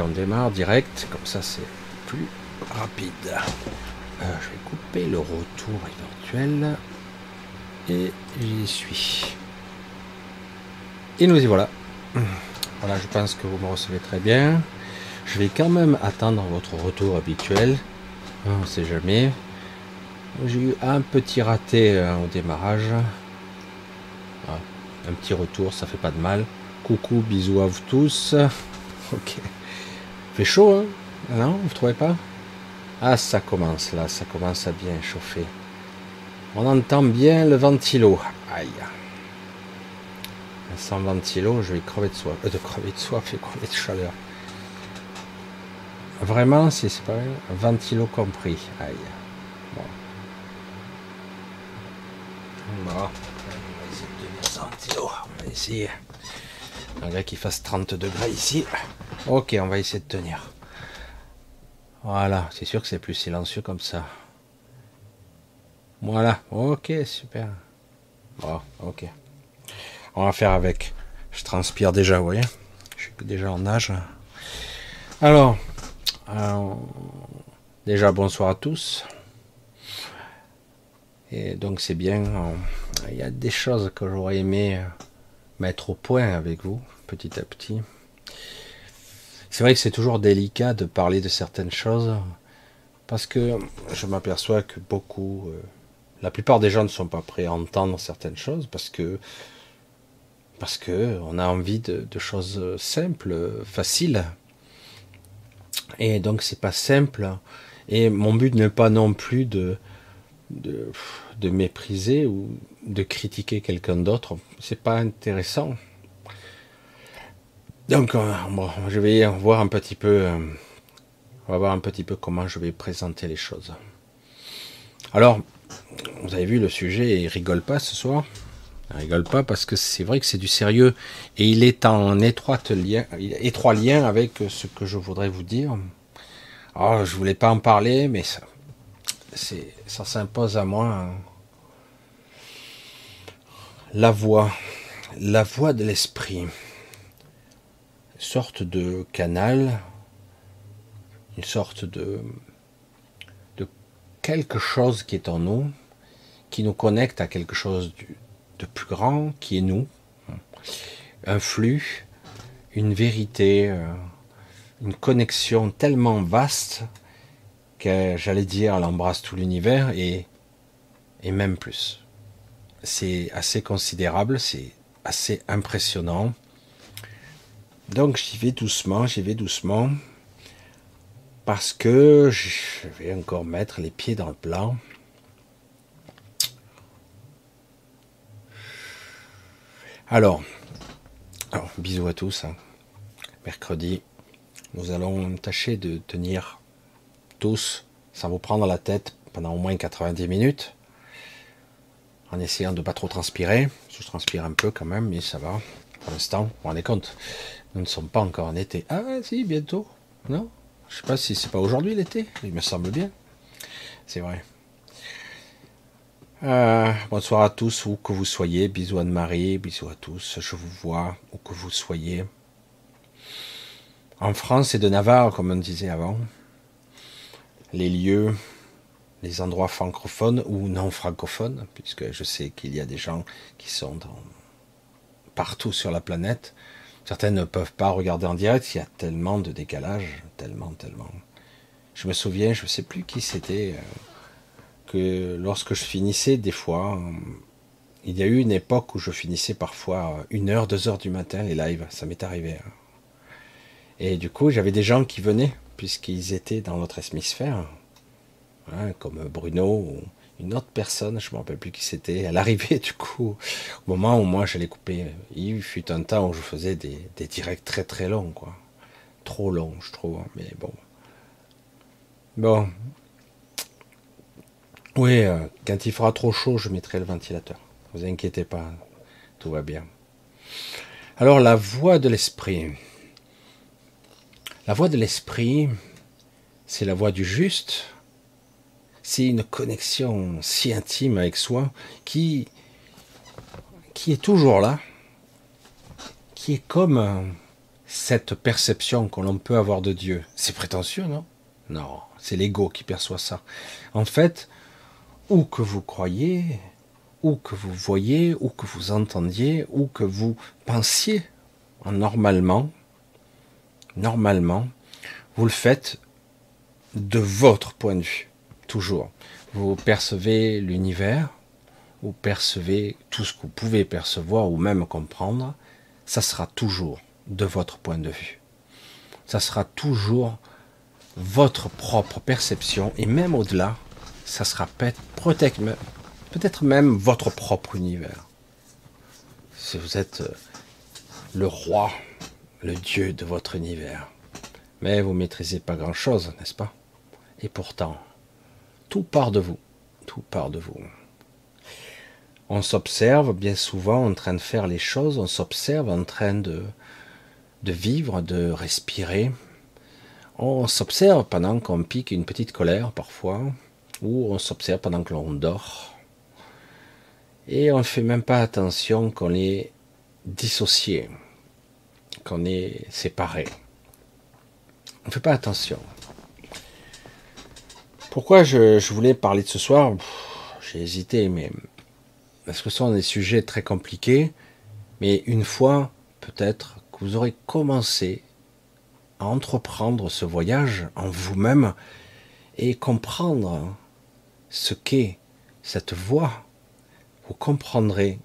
On démarre direct, comme ça c'est plus rapide. Euh, je vais couper le retour éventuel. Et j'y suis. Et nous y voilà. Voilà, je pense que vous me recevez très bien. Je vais quand même attendre votre retour habituel. On ne sait jamais. J'ai eu un petit raté euh, au démarrage. Un petit retour, ça fait pas de mal. Coucou, bisous à vous tous. Ok. Chaud, hein Non, vous trouvez pas? Ah, ça commence là, ça commence à bien chauffer. On entend bien le ventilo. Aïe. Sans ventilo, je vais crever de soif. Euh, de crever de soif et crever de chaleur. Vraiment, si c'est pas ventilo compris. Aïe. Bon. Bon. On va essayer de ventilo. On va essayer. Malgré qu'il fasse 30 degrés ici. Ok, on va essayer de tenir. Voilà, c'est sûr que c'est plus silencieux comme ça. Voilà, ok, super. Bon, ok. On va faire avec. Je transpire déjà, vous voyez. Je suis déjà en nage. Alors, euh, déjà bonsoir à tous. Et donc c'est bien. Il y a des choses que j'aurais aimé mettre au point avec vous, petit à petit. C'est vrai que c'est toujours délicat de parler de certaines choses parce que je m'aperçois que beaucoup, euh, la plupart des gens ne sont pas prêts à entendre certaines choses parce que parce que on a envie de, choses simples, faciles. Et donc c'est pas simple. Et mon but n'est pas non plus de, de, de mépriser ou de critiquer quelqu'un d'autre. C'est pas intéressant. Donc, euh, bon, je vais voir un petit peu, euh, on va voir un petit peu comment je vais présenter les choses. Alors, vous avez vu le sujet, il rigole pas ce soir. Il rigole pas parce que c'est vrai que c'est du sérieux et il est en étroite lien, étroit lien avec ce que je voudrais vous dire. Alors, je voulais pas en parler, mais ça, ça s'impose à moi. La voix, la voix de l'esprit sorte de canal, une sorte de, de quelque chose qui est en nous, qui nous connecte à quelque chose de plus grand, qui est nous, un flux, une vérité, euh, une connexion tellement vaste que j'allais dire elle embrasse tout l'univers et, et même plus. C'est assez considérable, c'est assez impressionnant. Donc j'y vais doucement, j'y vais doucement, parce que je vais encore mettre les pieds dans le plat. Alors, bisous à tous. Hein. Mercredi, nous allons tâcher de tenir tous sans vous prendre la tête pendant au moins 90 minutes, en essayant de ne pas trop transpirer. Je transpire un peu quand même, mais ça va. Pour l'instant, vous vous rendez compte, nous ne sommes pas encore en été. Ah si, bientôt. Non? Je sais pas si c'est pas aujourd'hui l'été. Il me semble bien. C'est vrai. Euh, bonsoir à tous, où que vous soyez. Bisous Anne-Marie, bisous à tous. Je vous vois, où que vous soyez. En France et de Navarre, comme on disait avant. Les lieux, les endroits francophones ou non francophones, puisque je sais qu'il y a des gens qui sont partout sur la planète. Certaines ne peuvent pas regarder en direct, il y a tellement de décalage, tellement, tellement. Je me souviens, je ne sais plus qui c'était, euh, que lorsque je finissais, des fois, euh, il y a eu une époque où je finissais parfois une heure, deux heures du matin les lives, ça m'est arrivé. Hein. Et du coup, j'avais des gens qui venaient, puisqu'ils étaient dans notre hémisphère, hein, comme Bruno une autre personne, je ne me rappelle plus qui c'était, à l'arrivée du coup, au moment où moi j'allais couper, il fut un temps où je faisais des, directs très très longs, quoi. Trop longs, je trouve, hein, mais bon. Bon. Oui, euh, quand il fera trop chaud, je mettrai le ventilateur. Vous inquiétez pas, tout va bien. Alors, la voix de l'esprit. La voix de l'esprit, c'est la voix du juste, c'est une connexion si intime avec soi qui, est toujours là, qui est comme cette perception que l'on peut avoir de Dieu, c'est prétentieux, non? Non, c'est l'ego qui perçoit ça. En fait, où que vous croyez, où que vous voyez, où que vous entendiez, où que vous pensiez, normalement, normalement, vous le faites de votre point de vue, toujours. Vous percevez l'univers, vous percevez tout ce que vous pouvez percevoir ou même comprendre, ça sera toujours de votre point de vue. Ça sera toujours votre propre perception et même au-delà, ça sera peut-être même votre propre univers. Si vous êtes euh, le roi, le dieu de votre univers. Mais vous maîtrisez pas grand-chose, n'est-ce pas? Et pourtant, tout part de vous. Tout part de vous. On s'observe bien souvent en train de faire les choses, on s'observe en train de, de vivre, de respirer. On s'observe pendant qu'on pique une petite colère parfois, ou on s'observe pendant que l'on dort. Et on ne fait même pas attention qu'on est dissocié, qu'on est séparé. On ne fait pas attention. Pourquoi je, voulais parler de ce soir? J'ai hésité, mais parce que ce sont des sujets très compliqués. Mais une fois, peut-être, que vous aurez commencé à entreprendre ce voyage en vous-même et comprendre ce qu'est cette voie, vous comprendrez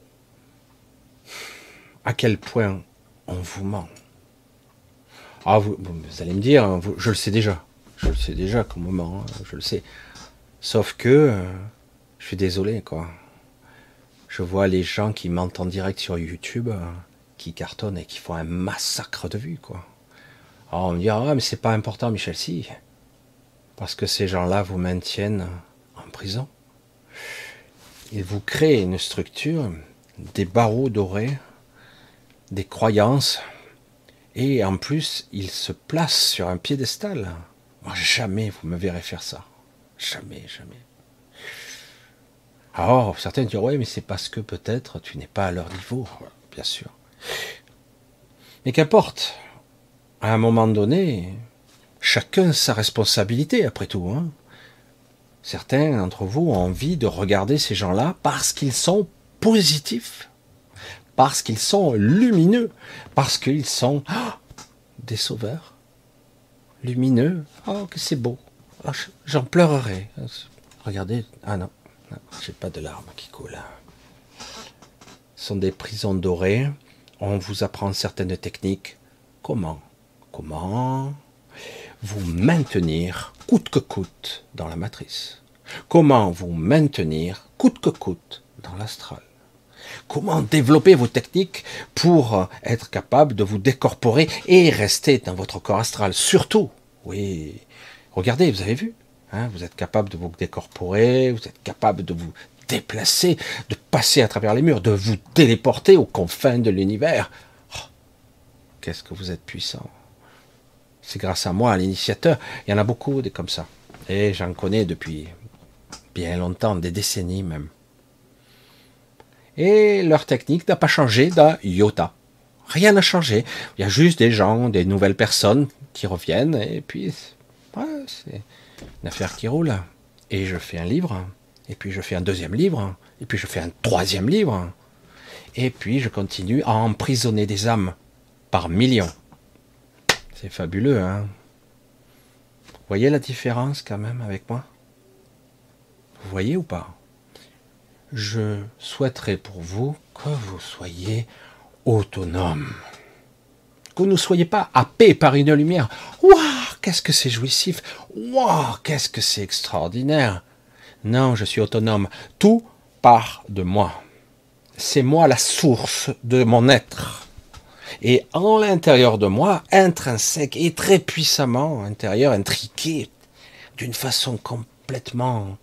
à quel point on vous ment. Ah, vous, allez me dire, hein, je le sais déjà. Je le sais déjà qu'au moment, hein, je le sais. Sauf que, euh, je suis désolé, quoi. Je vois les gens qui mentent en direct sur YouTube, euh, qui cartonnent et qui font un massacre de vues, quoi. Alors on me dit, ah, mais c'est pas important, Michel, si. Parce que ces gens-là vous maintiennent en prison. Ils vous créent une structure, des barreaux dorés, des croyances, et en plus, il se place sur un piédestal. Moi, jamais vous me verrez faire ça. Jamais, jamais. Alors, certains diront, oui, mais c'est parce que peut-être tu n'es pas à leur niveau, bien sûr. Mais qu'importe, à un moment donné, chacun sa responsabilité, après tout. Hein. Certains d'entre vous ont envie de regarder ces gens-là parce qu'ils sont positifs parce qu'ils sont lumineux, parce qu'ils sont ah, des sauveurs. Lumineux, oh que c'est beau. Ah, j'en pleurerai. Regardez, ah non, j'ai pas de larmes qui coulent. Ce sont des prisons dorées. On vous apprend certaines techniques. Comment? Comment vous maintenir coûte que coûte dans la matrice? Comment vous maintenir coûte que coûte dans l'astral? Comment développer vos techniques pour être capable de vous décorporer et rester dans votre corps astral? Surtout, oui, regardez, vous avez vu, hein, vous êtes capable de vous décorporer, vous êtes capable de vous déplacer, de passer à travers les murs, de vous téléporter aux confins de l'univers. Oh, qu'est-ce que vous êtes puissant C'est grâce à moi, à l'initiateur. Il y en a beaucoup des comme ça. Et j'en connais depuis bien longtemps, des décennies même. Et leur technique n'a pas changé d'un iota. Rien n'a changé. Il y a juste des gens, des nouvelles personnes qui reviennent, et puis c'est une affaire qui roule. Et je fais un livre, et puis je fais un deuxième livre, et puis je fais un troisième livre, et puis je continue à emprisonner des âmes par millions. C'est fabuleux, hein Vous voyez la différence quand même avec moi? Vous voyez ou pas? Je souhaiterais pour vous que vous soyez autonome. Que vous ne soyez pas happé par une lumière. Waouh, qu'est-ce que c'est jouissif. Waouh, qu'est-ce que c'est extraordinaire. Non, je suis autonome. Tout part de moi. C'est moi la source de mon être. Et en l'intérieur de moi, intrinsèque et très puissamment intérieur, intriqué, d'une façon complètement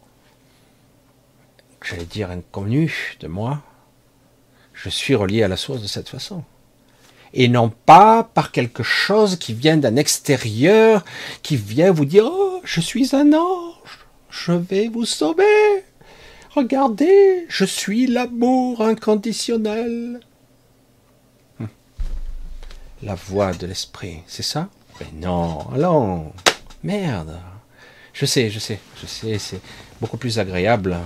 j'allais dire inconnu de moi, je suis relié à la source de cette façon. Et non pas par quelque chose qui vient d'un extérieur, qui vient vous dire Oh, je suis un ange, je vais vous sauver. Regardez, je suis l'amour inconditionnel. Hum. la voix de l'esprit. C'est ça? Mais non, allons. Merde. Je sais, je sais, je sais, c'est beaucoup plus agréable.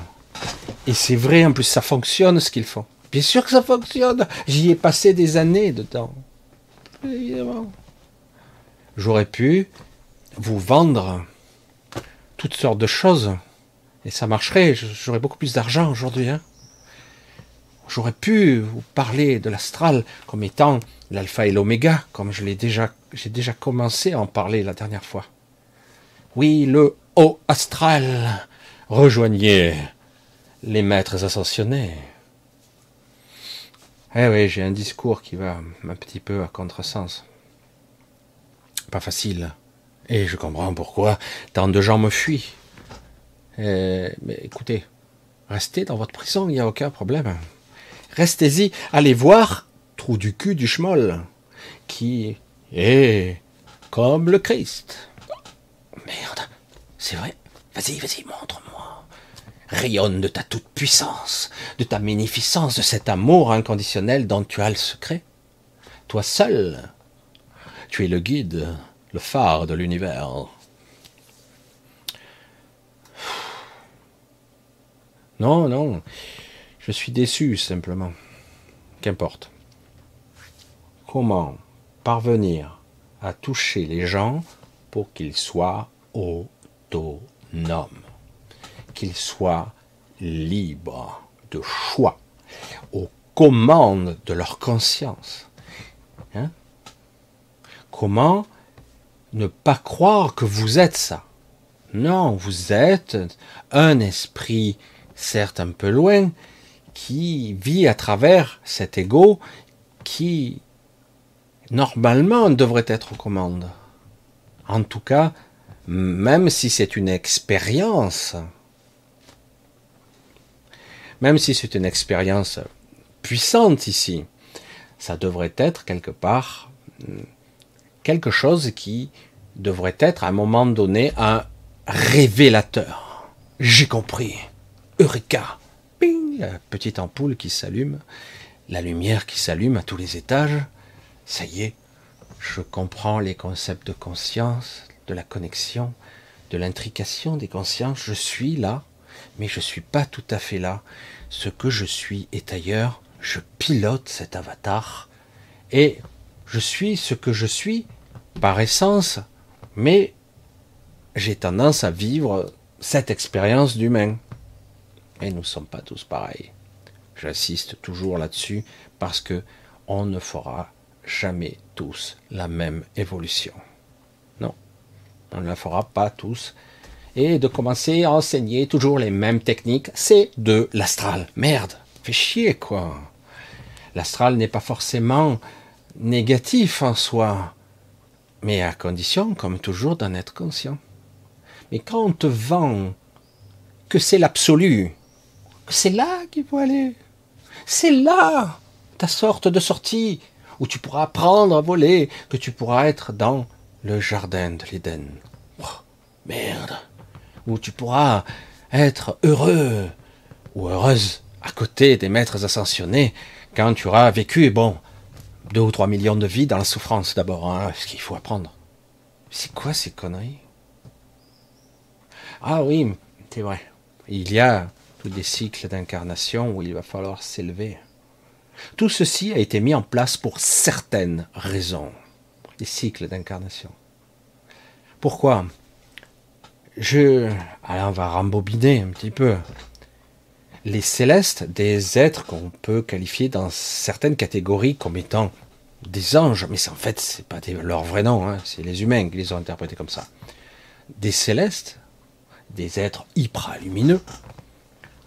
Et c'est vrai, en plus, ça fonctionne ce qu'ils font. Bien sûr que ça fonctionne. J'y ai passé des années dedans. Évidemment. J'aurais pu vous vendre toutes sortes de choses. Et ça marcherait. J'aurais beaucoup plus d'argent aujourd'hui. Hein. J'aurais pu vous parler de l'astral comme étant l'alpha et l'oméga, comme j'ai déjà commencé à en parler la dernière fois. Oui, le haut astral. Rejoignez les maîtres ascensionnés. Eh oui, j'ai un discours qui va un petit peu à contresens. Pas facile. Et je comprends pourquoi tant de gens me fuient. Eh, mais écoutez, restez dans votre prison, il n'y a aucun problème. Restez-y, allez voir, trou du cul du schmoll, qui est comme le Christ. Merde, c'est vrai. Vas-y, vas-y, montre-moi. Rayonne de ta toute-puissance, de ta magnificence, de cet amour inconditionnel dont tu as le secret. Toi seul, tu es le guide, le phare de l'univers. Non, non, je suis déçu simplement. Qu'importe. Comment parvenir à toucher les gens pour qu'ils soient autonomes, qu'ils soient libres de choix, aux commandes de leur conscience. Hein Comment ne pas croire que vous êtes ça? Non, vous êtes un esprit, certes un peu loin, qui vit à travers cet ego qui, normalement, devrait être aux commandes. En tout cas, même si c'est une expérience, même si c'est une expérience puissante ici, ça devrait être quelque part quelque chose qui devrait être à un moment donné un révélateur. J'ai compris. Eureka. Ping, la petite ampoule qui s'allume, la lumière qui s'allume à tous les étages. Ça y est, je comprends les concepts de conscience, de la connexion, de l'intrication des consciences. Je suis là, mais je ne suis pas tout à fait là. Ce que je suis est ailleurs. Je pilote cet avatar et je suis ce que je suis par essence, mais j'ai tendance à vivre cette expérience d'humain. Et nous ne sommes pas tous pareils. J'insiste toujours là-dessus parce que on ne fera jamais tous la même évolution. Non, on ne la fera pas tous. Et de commencer à enseigner toujours les mêmes techniques, c'est de l'astral. Merde, fait chier quoi. L'astral n'est pas forcément négatif en soi, mais à condition, comme toujours, d'en être conscient. Mais quand on te vend que c'est l'absolu, que c'est là qu'il faut aller, c'est là ta sorte de sortie où tu pourras apprendre à voler, que tu pourras être dans le jardin de l'Éden. Merde. Où tu pourras être heureux ou heureuse à côté des maîtres ascensionnés quand tu auras vécu, bon, deux ou trois millions de vies dans la souffrance d'abord, hein, ce qu'il faut apprendre. C'est quoi ces conneries? Ah oui, c'est vrai. Il y a tous des cycles d'incarnation où il va falloir s'élever. Tout ceci a été mis en place pour certaines raisons. Les cycles d'incarnation. Pourquoi? Je. Alors on va rembobiner un petit peu. Les célestes, des êtres qu'on peut qualifier dans certaines catégories comme étant des anges, mais en fait, c'est pas leur vrai nom, hein, c'est les humains qui les ont interprétés comme ça. Des célestes, des êtres hyper lumineux,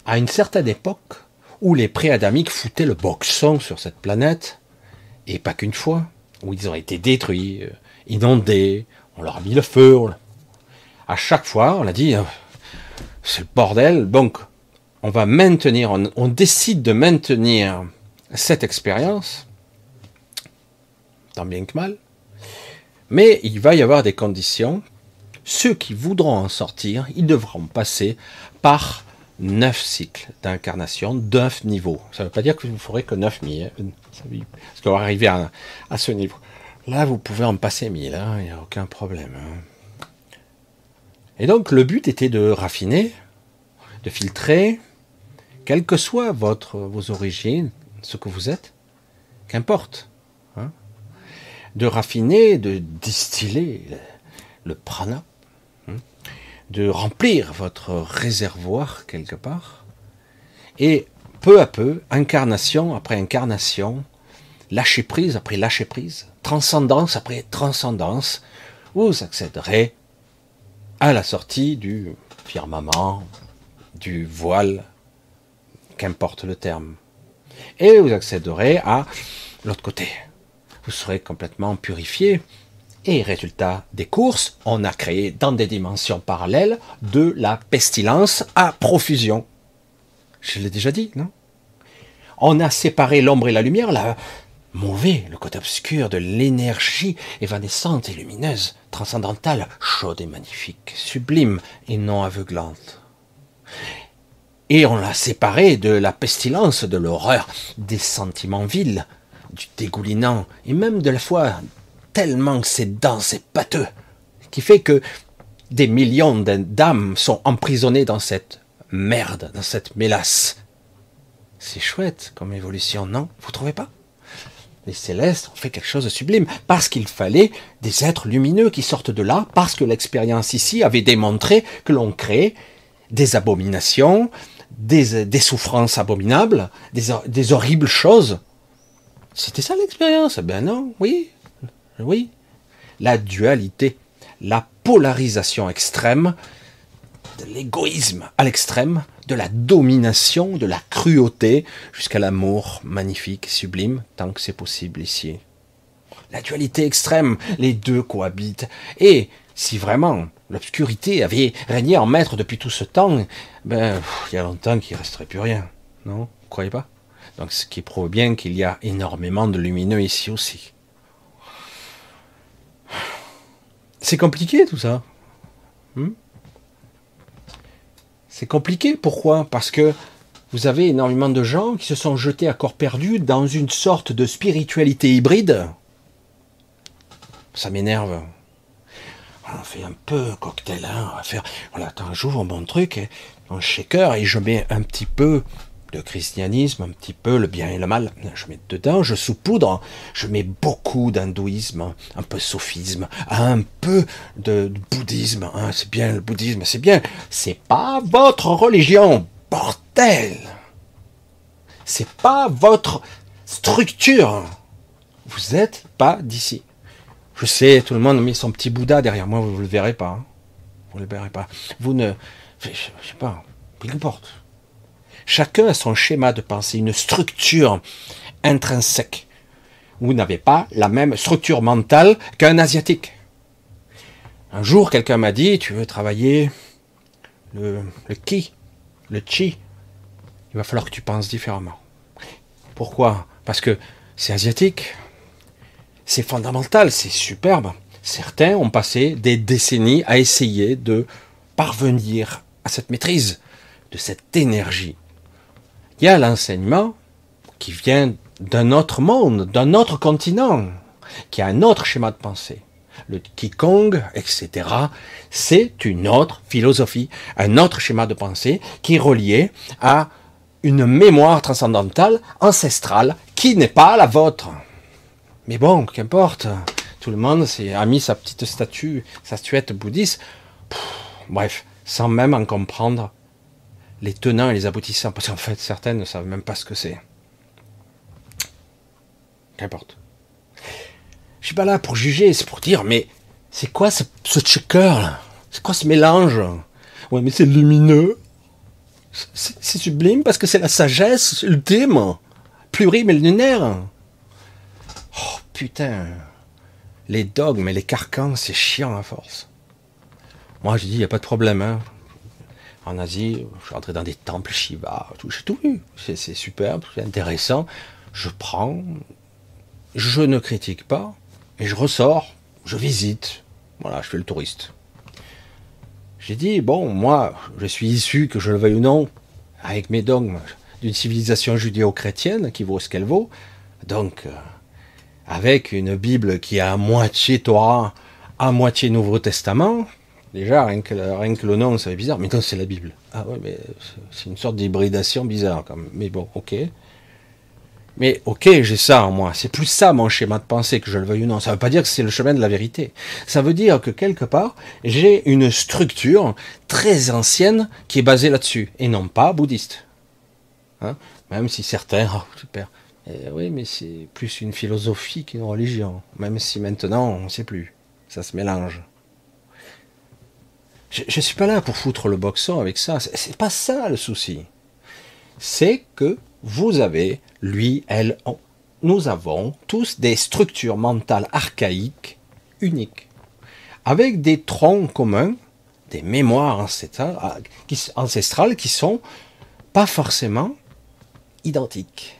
à une certaine époque, où les préadamiques foutaient le boxon sur cette planète, et pas qu'une fois, où ils ont été détruits, euh, inondés, on leur a mis le feu. À chaque fois, on a dit, euh, c'est le bordel, donc on va maintenir, on, décide de maintenir cette expérience, tant bien que mal, mais il va y avoir des conditions. Ceux qui voudront en sortir, ils devront passer par neuf cycles d'incarnation, neuf niveaux. Ça ne veut pas dire que vous ne ferez que neuf nuits, hein. parce qu'on va arriver à, ce niveau. Là, vous pouvez en passer mille, hein, il n'y a aucun problème. Hein. Et donc, le but était de raffiner, de filtrer, quelles que soient vos origines, ce que vous êtes, qu'importe, hein, de raffiner, de distiller le, prana, de remplir votre réservoir quelque part, et peu à peu, incarnation après incarnation, lâcher prise après lâcher prise, transcendance après transcendance, vous accéderez à la sortie du firmament, du voile, qu'importe le terme. Et vous accéderez à l'autre côté. Vous serez complètement purifié. Et résultat des courses, on a créé dans des dimensions parallèles de la pestilence à profusion. Je l'ai déjà dit, non? On a séparé l'ombre et la lumière, la, mauvais, le côté obscur de l'énergie évanescente et lumineuse, transcendantale, chaude et magnifique, sublime et non aveuglante. Et on l'a séparé de la pestilence, de l'horreur, des sentiments vils, du dégoulinant, et même de la foi, tellement que c'est dense et pâteux, qui fait que des millions d'âmes sont emprisonnées dans cette merde, dans cette mélasse. C'est chouette comme évolution, non? Vous trouvez pas? Les célestes ont fait quelque chose de sublime, parce qu'il fallait des êtres lumineux qui sortent de là, parce que l'expérience ici avait démontré que l'on crée des abominations, des, souffrances abominables, des, horribles choses. C'était ça l'expérience? Ben non, oui, oui. La dualité, la polarisation extrême, de l'égoïsme à l'extrême, de la domination, de la cruauté, jusqu'à l'amour magnifique, sublime, tant que c'est possible ici. La dualité extrême, les deux cohabitent. Et si vraiment l'obscurité avait régné en maître depuis tout ce temps, ben, il y a longtemps qu'il ne resterait plus rien. Non? Vous croyez pas? Donc, ce qui prouve bien qu'il y a énormément de lumineux ici aussi. C'est compliqué tout ça. Hmm? C'est compliqué. Pourquoi? Parce que vous avez énormément de gens qui se sont jetés à corps perdu dans une sorte de spiritualité hybride. Ça m'énerve. On fait un peu cocktail, hein. on va faire. Voilà, attends, j'ouvre mon truc, mon shaker, et je mets un petit peu de christianisme, un petit peu le bien et le mal. Je mets dedans, je saupoudre, je mets beaucoup d'hindouisme, un peu sophisme, un peu de, bouddhisme. Hein. C'est bien le bouddhisme, c'est bien. C'est pas votre religion, bordel. C'est pas votre structure. Vous êtes pas d'ici. Je sais, tout le monde a mis son petit Bouddha derrière moi, vous ne le verrez pas. Hein. Vous ne le verrez pas. Vous ne. Je, je sais pas. Peu importe. Chacun a son schéma de pensée, une structure intrinsèque. Vous n'avez pas la même structure mentale qu'un asiatique. Un jour, quelqu'un m'a dit, tu veux travailler le, le le chi, il va falloir que tu penses différemment. Pourquoi? Parce que c'est asiatique, c'est fondamental, c'est superbe. Certains ont passé des décennies à essayer de parvenir à cette maîtrise de cette énergie il y a l'enseignement qui vient d'un autre monde, d'un autre continent, qui a un autre schéma de pensée. Le Qigong, etc., c'est une autre philosophie, un autre schéma de pensée qui est relié à une mémoire transcendantale, ancestrale, qui n'est pas la vôtre. Mais bon, qu'importe, tout le monde a mis sa petite statue, sa statuette bouddhiste, bref, sans même en comprendre les tenants et les aboutissants, parce qu'en fait, certaines ne savent même pas ce que c'est. Qu'importe. Je suis pas là pour juger, c'est pour dire, mais c'est quoi ce, ce checker là? C'est quoi ce mélange? Ouais, mais c'est lumineux. C'est sublime parce que c'est la sagesse ultime, plurime et lunaire. Oh putain, les dogmes et les carcans, c'est chiant à force. Moi, je dis, il n'y a pas de problème. Hein en Asie, je suis entré dans des temples Shiva, j'ai tout vu. C'est superbe, c'est intéressant. Je prends, je ne critique pas, et je ressors, je visite. Voilà, je fais le touriste. J'ai dit, bon, moi, je suis issu, que je le veuille ou non, avec mes dogmes, d'une civilisation judéo-chrétienne qui vaut ce qu'elle vaut. Donc, euh, avec une Bible qui est à moitié Torah, à moitié Nouveau Testament, déjà, rien que, rien que le nom, ça fait bizarre. Mais non, c'est la Bible. Ah ouais, mais c'est une sorte d'hybridation bizarre, quand même. Mais bon, ok. Mais ok, j'ai ça en moi. C'est plus ça mon schéma de pensée, que je le veuille ou non. Ça ne veut pas dire que c'est le chemin de la vérité. Ça veut dire que quelque part, j'ai une structure très ancienne qui est basée là-dessus, et non pas bouddhiste. Hein? Même si certains, oh, super, eh oui, mais c'est plus une philosophie qu'une religion. Même si maintenant, on ne sait plus. Ça se mélange. Je ne suis pas là pour foutre le boxon avec ça. C'est pas ça le souci. C'est que vous avez, lui, elle, nous avons tous des structures mentales archaïques uniques, avec des troncs communs, des mémoires ancestrales qui sont pas forcément identiques.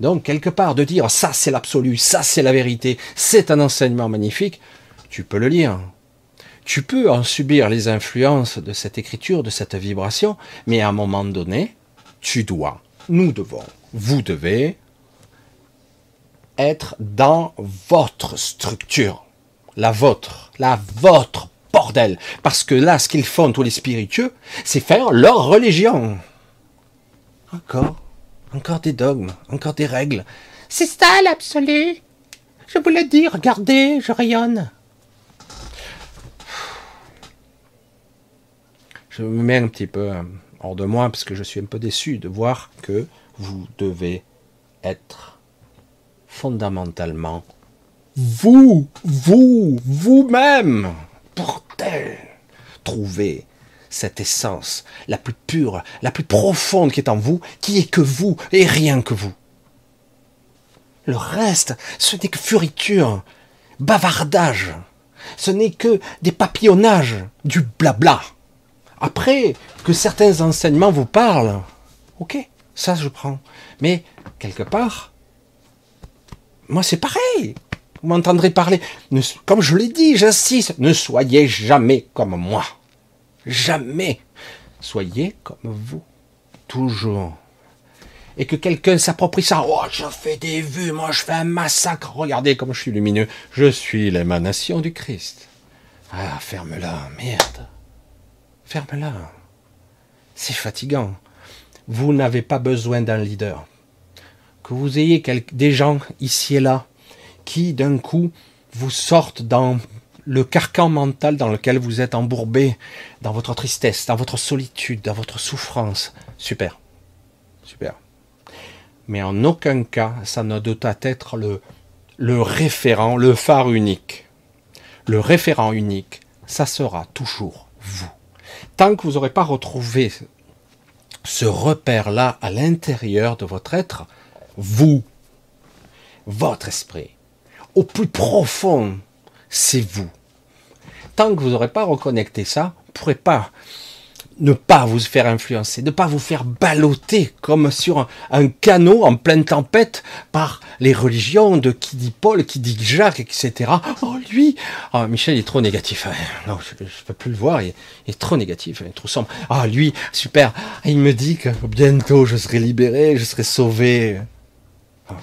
Donc, quelque part, de dire ça c'est l'absolu, ça c'est la vérité, c'est un enseignement magnifique, tu peux le lire. Tu peux en subir les influences de cette écriture, de cette vibration, mais à un moment donné, tu dois, nous devons, vous devez être dans votre structure, la vôtre, la vôtre, bordel. Parce que là, ce qu'ils font, tous les spiritueux, c'est faire leur religion. Encore encore des dogmes, encore des règles. C'est ça l'absolu. Je vous l'ai dit, regardez, je rayonne. Je me mets un petit peu euh, hors de moi parce que je suis un peu déçu de voir que vous devez être fondamentalement vous, vous, vous-même. Bordel. Trouver cette essence la plus pure, la plus profonde qui est en vous, qui est que vous et rien que vous. Le reste, ce n'est que furiture, bavardage, ce n'est que des papillonnages, du blabla. Après, que certains enseignements vous parlent, ok, ça je prends. Mais, quelque part, moi c'est pareil. Vous m'entendrez parler. comme je l'ai dit, j'insiste, ne soyez jamais comme moi. Jamais. Soyez comme vous. Toujours. Et que quelqu'un s'approprie ça. Oh, je fais des vues, moi je fais un massacre. Regardez comme je suis lumineux. Je suis l'émanation du Christ. Ah, ferme-la, merde. Ferme-la. C'est fatigant. Vous n'avez pas besoin d'un leader. Que vous ayez des gens ici et là qui, d'un coup, vous sortent dans le carcan mental dans lequel vous êtes embourbé, dans votre tristesse, dans votre solitude, dans votre souffrance. Super. Super. Mais en aucun cas, ça ne doit être le, le référent, le phare unique. Le référent unique, ça sera toujours vous. Tant que vous n'aurez pas retrouvé ce repère-là à l'intérieur de votre être, vous, votre esprit, au plus profond, c'est vous. Tant que vous n'aurez pas reconnecté ça, vous ne pourrez pas ne pas vous faire influencer, ne pas vous faire balloter comme sur un, canot en pleine tempête par les religions de qui dit Paul, qui dit Jacques, etc. Oh lui, oh, Michel est trop négatif. Hein. Non, je ne peux plus le voir, il est, trop négatif, il est trop sombre. Ah lui, super, il me dit que bientôt je serai libéré, je serai sauvé. Oh,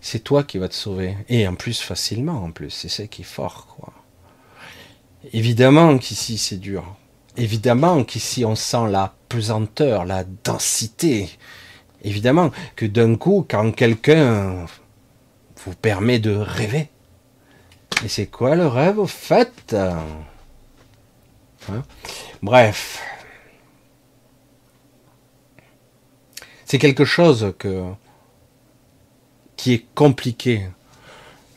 c'est toi qui vas te sauver. Et en plus facilement, en plus, c'est ça qui est fort, quoi. Évidemment qu'ici c'est dur. Évidemment qu'ici on sent la pesanteur, la densité. Évidemment que d'un coup, quand quelqu'un vous permet de rêver, et c'est quoi le rêve au fait? Hein? Bref. C'est quelque chose qui est compliqué.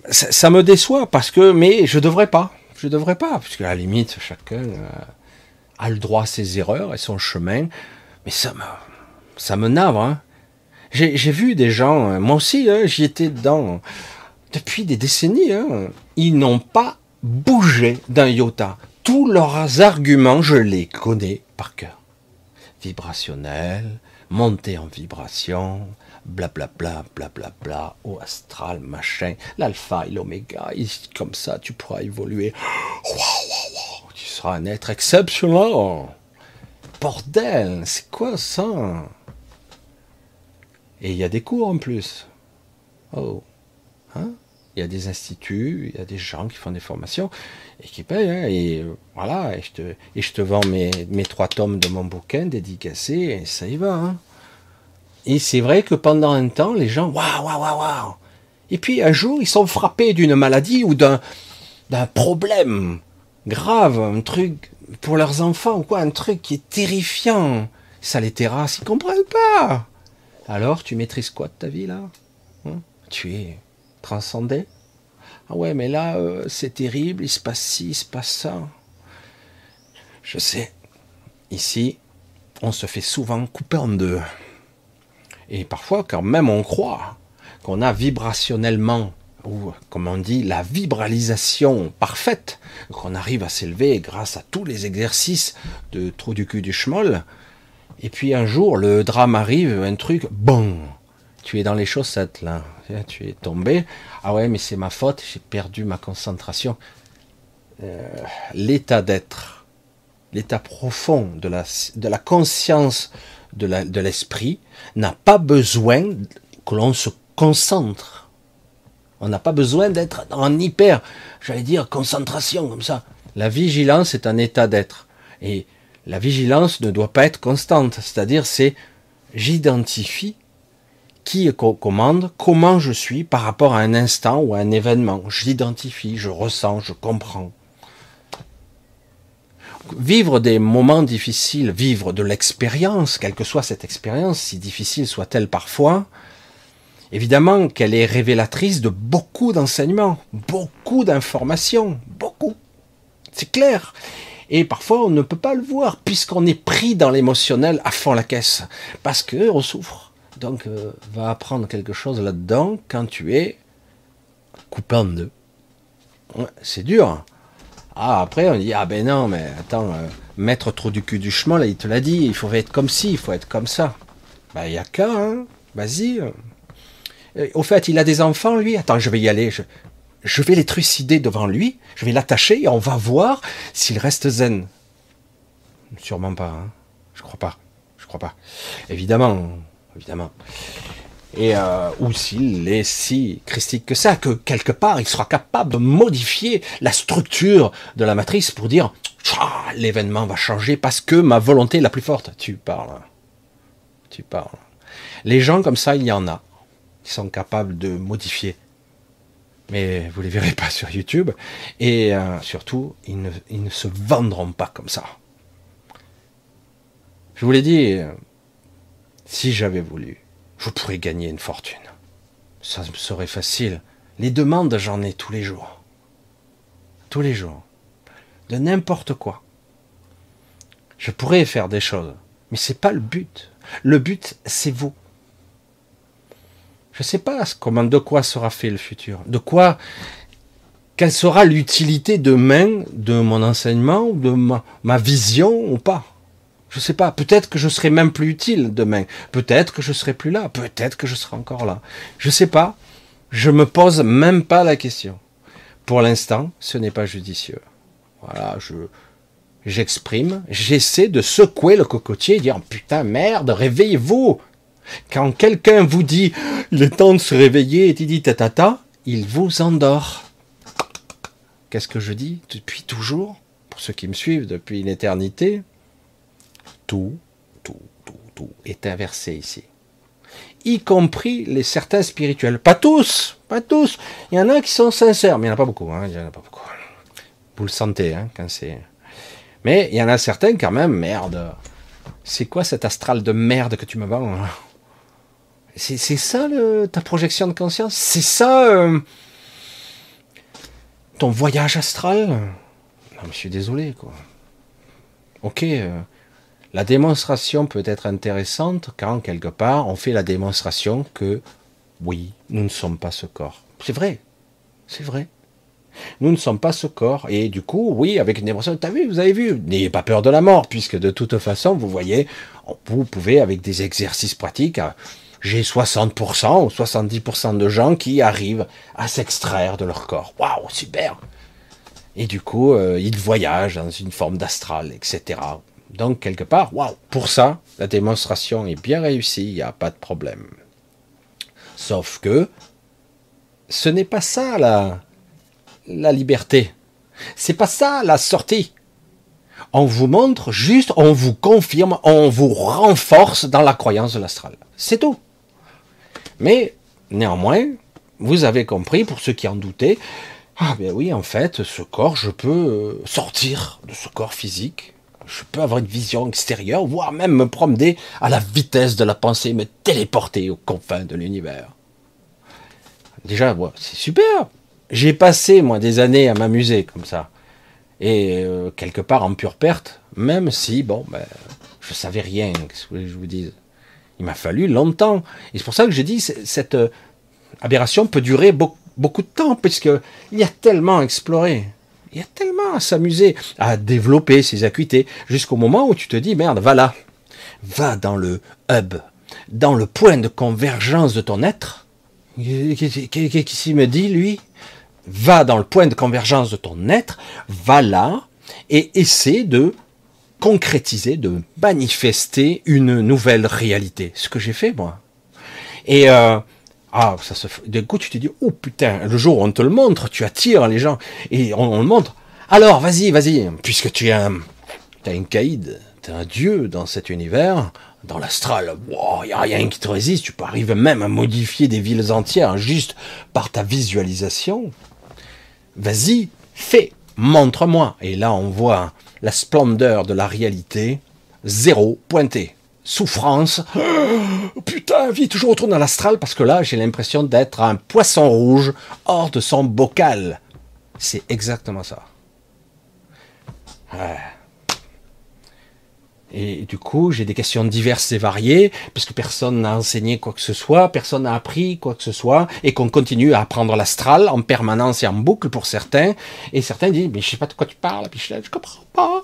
Ça, me déçoit parce que, mais je devrais pas. Je devrais pas, puisque à la limite, chacun euh, le droit à ses erreurs et son chemin. Mais ça me, ça me navre. Hein. J'ai vu des gens, euh, moi aussi, hein, j'y étais dedans, depuis des décennies. Hein. ils n'ont pas bougé d'un iota. Tous leurs arguments, je les connais par cœur. Vibrationnel, monter en vibration, blablabla, blablabla, au astral, machin, l'alpha et l'oméga, comme ça tu pourras évoluer. Seras un être exceptionnel. Bordel, c'est quoi ça? Et il y a des cours en plus. Oh, Hein? Il y a des instituts, il y a des gens qui font des formations et qui payent. Hein, et voilà, et je te, et je te vends mes, mes trois tomes de mon bouquin dédicacé et ça y va. Hein. Et c'est vrai que pendant un temps, les gens, waouh, waouh, waouh, waouh. Et puis un jour, ils sont frappés d'une maladie ou d'un problème grave, un truc pour leurs enfants ou quoi, un truc qui est terrifiant. Ça les terrasse, ils comprennent pas. Alors, tu maîtrises quoi de ta vie là? Hein? Tu es transcendé? Ah ouais, mais là, euh, c'est terrible, il se passe ci, il se passe ça. Je sais. Ici, on se fait souvent couper en deux. Et parfois, quand même, on croit qu'on a vibrationnellement, ou comme on dit, la vibralisation parfaite, qu'on arrive à s'élever grâce à tous les exercices de trou du cul du schmoll. Et puis un jour, le drame arrive, un truc, bon, tu es dans les chaussettes là, tu es tombé. Ah ouais, mais c'est ma faute, j'ai perdu ma concentration. Euh, l'état d'être, l'état profond de la, de la conscience de l'esprit n'a pas besoin que l'on se concentre. On n'a pas besoin d'être en hyper, j'allais dire, concentration comme ça. La vigilance est un état d'être. Et la vigilance ne doit pas être constante. C'est-à-dire, c'est j'identifie qui commande, comment je suis par rapport à un instant ou à un événement. Je l'identifie, je ressens, je comprends. Vivre des moments difficiles, vivre de l'expérience, quelle que soit cette expérience, si difficile soit-elle parfois, évidemment qu'elle est révélatrice de beaucoup d'enseignements, beaucoup d'informations, beaucoup. C'est clair. Et parfois on ne peut pas le voir puisqu'on est pris dans l'émotionnel à fond la caisse, parce que on souffre donc euh, va apprendre quelque chose là-dedans quand tu es coupé en deux. c'est dur. Ah, après, on dit, ah ben non, mais attends, euh, mettre trop du cul du chemin, là, il te l'a dit, il faut être comme ci, il faut être comme ça. Ben, il y a qu'un, hein. vas-y. Euh, au fait, il a des enfants, lui. Attends, je vais y aller. Je, vais les trucider devant lui, je vais l'attacher et on va voir s'il reste zen. Sûrement pas, hein. Je crois pas. Je crois pas. Évidemment, évidemment. Et euh, ou s'il est si christique que ça, que quelque part il sera capable de modifier la structure de la matrice pour dire l'événement va changer parce que ma volonté est la plus forte. Tu parles. Tu parles. Les gens comme ça, il y en a. Ils sont capables de modifier. Mais vous les verrez pas sur YouTube. Et euh, surtout, ils ne, ne se vendront pas comme ça. Je vous l'ai dit, si j'avais voulu, je pourrais gagner une fortune. Ça me serait facile. Les demandes, j'en ai tous les jours. Tous les jours. De n'importe quoi. Je pourrais faire des choses, mais c'est pas le but. Le but, c'est vous. Je ne sais pas comment, de quoi sera fait le futur. De quoi, quelle sera l'utilité demain de mon enseignement, de ma vision ou pas. Je sais pas, peut-être que je serai même plus utile demain, peut-être que je serai plus là, peut-être que je serai encore là. Je sais pas, je me pose même pas la question. Pour l'instant, ce n'est pas judicieux. Voilà, je j'exprime, j'essaie de secouer le cocotier et dire putain merde, réveillez-vous. Quand quelqu'un vous dit il est temps de se réveiller et dit tatata, il vous endort. Qu'est-ce que je dis depuis toujours Pour ceux qui me suivent depuis une éternité, tout, tout, tout, tout est inversé ici. Y compris les certains spirituels. Pas tous, pas tous. Il y en a qui sont sincères, mais il n'y en a pas beaucoup. Hein, il y en a pas beaucoup. Vous le sentez, hein, quand c'est. Mais il y en a certains quand même, merde. C'est quoi cet astral de merde que tu me vends C'est ça ta projection de conscience? C'est ça euh, ton voyage astral? Non, je suis désolé, quoi. Ok, euh, la démonstration peut être intéressante quand, quelque part, on fait la démonstration que, oui, nous ne sommes pas ce corps. C'est vrai, c'est vrai. Nous ne sommes pas ce corps. Et du coup, oui, avec une démonstration, t'as vu, vous avez vu, n'ayez pas peur de la mort, puisque de toute façon, vous voyez, vous pouvez, avec des exercices pratiques, j'ai 60% ou 70% de gens qui arrivent à s'extraire de leur corps. Waouh, super Et du coup, euh, ils voyagent dans une forme d'astral, etc. Donc, quelque part, waouh, pour ça, la démonstration est bien réussie, il n'y a pas de problème. Sauf que ce n'est pas ça la, la liberté. C'est pas ça la sortie. On vous montre juste, on vous confirme, on vous renforce dans la croyance de l'astral. C'est tout. Mais néanmoins, vous avez compris, pour ceux qui en doutaient, ah ben oui, en fait, ce corps, je peux euh, sortir de ce corps physique. Je peux avoir une vision extérieure, voire même me promener à la vitesse de la pensée, me téléporter aux confins de l'univers. Déjà, c'est super. J'ai passé, moi, des années à m'amuser comme ça. Et euh, quelque part en pure perte, même si, bon, ben, je savais rien, que je vous dise. Il m'a fallu longtemps. Et c'est pour ça que j'ai dit, cette euh, aberration peut durer beaucoup, beaucoup de temps, puisqu'il y a tellement à explorer. Il y a tellement à s'amuser, à développer ses acuités, jusqu'au moment où tu te dis, merde, va là. Va dans le hub, dans le point de convergence de ton être. Qu'est-ce qu'il me dit, lui? Va dans le point de convergence de ton être, va là, et essaie de concrétiser, de manifester une nouvelle réalité. Ce que j'ai fait, moi. Et euh, ah, ça se D'un coup, tu te dis, oh putain, le jour où on te le montre, tu attires les gens et on, le montre. Alors, vas-y, vas-y, puisque tu es un, es un caïd, tu es un dieu dans cet univers, dans l'astral, il n'y a rien qui te résiste, tu peux arriver même à modifier des villes entières juste par ta visualisation. Vas-y, fais, montre-moi. Et là, on voit la splendeur de la réalité, zéro pointé souffrance. Oh, putain, vie toujours autour dans l'astral parce que là, j'ai l'impression d'être un poisson rouge hors de son bocal. C'est exactement ça. Et du coup, j'ai des questions diverses et variées, puisque personne n'a enseigné quoi que ce soit, personne n'a appris quoi que ce soit, et qu'on continue à apprendre l'astral en permanence et en boucle pour certains. Et certains disent, mais je sais pas de quoi tu parles, puis je, je comprends pas.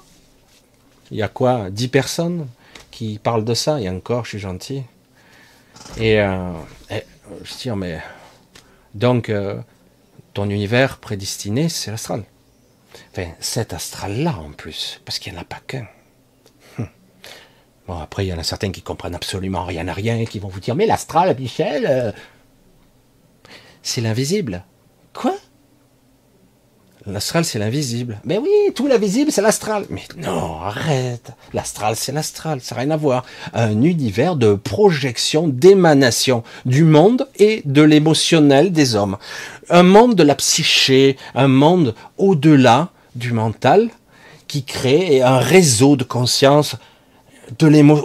Il y a quoi Dix personnes qui parle de ça, et encore, je suis gentil. Et, euh, je dis, mais donc, euh, ton univers prédestiné, c'est l'astral. Enfin, cet astral-là en plus, parce qu'il n'y en a pas qu'un. Bon, après, il y en a certains qui comprennent absolument rien à rien et qui vont vous dire, mais l'astral, Michel, euh, c'est l'invisible. Quoi? L'astral, c'est l'invisible. Mais oui, tout l'invisible, c'est l'astral. Mais non, arrête. L'astral, c'est l'astral. Ça n'a rien à voir. Un univers de projection, d'émanation du monde et de l'émotionnel des hommes. Un monde de la psyché, un monde au-delà du mental qui crée un réseau de conscience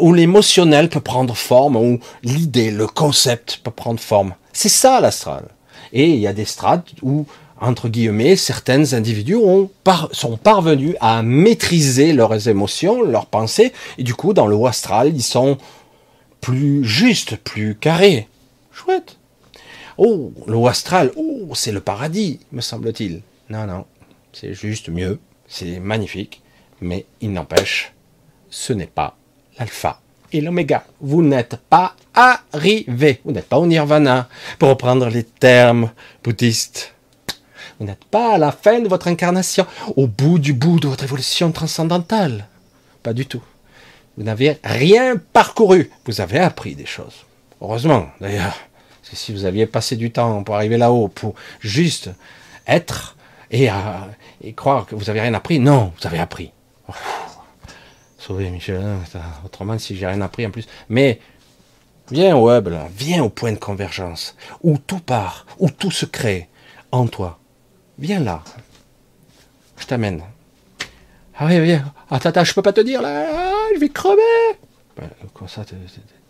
où l'émotionnel peut prendre forme, où l'idée, le concept peut prendre forme. C'est ça l'astral. Et il y a des strates où entre guillemets, certains individus ont sont parvenus à maîtriser leurs émotions, leurs pensées, et du coup, dans le haut astral, ils sont plus justes, plus carrés. Chouette. Oh, le haut astral, oh, c'est le paradis, me semble-t-il. Non, non, c'est juste mieux, c'est magnifique, mais il n'empêche, ce n'est pas l'alpha et l'oméga. Vous n'êtes pas arrivé, vous n'êtes pas au nirvana, pour reprendre les termes bouddhistes. Vous n'êtes pas à la fin de votre incarnation, au bout du bout de votre évolution transcendantale. Pas du tout. Vous n'avez rien parcouru. Vous avez appris des choses. Heureusement, d'ailleurs. Si vous aviez passé du temps pour arriver là-haut, pour juste être et, croire que vous avez rien appris, non, vous avez appris. Sauvé Michel, hein, autrement si j'ai rien appris en plus. Mais viens au web, viens au point de convergence, où tout part, où tout se crée en toi. Viens là. Je t'amène. Ah oui, viens. Attends, attends, je peux pas te dire là. Ah, je vais crever. Ben, ça,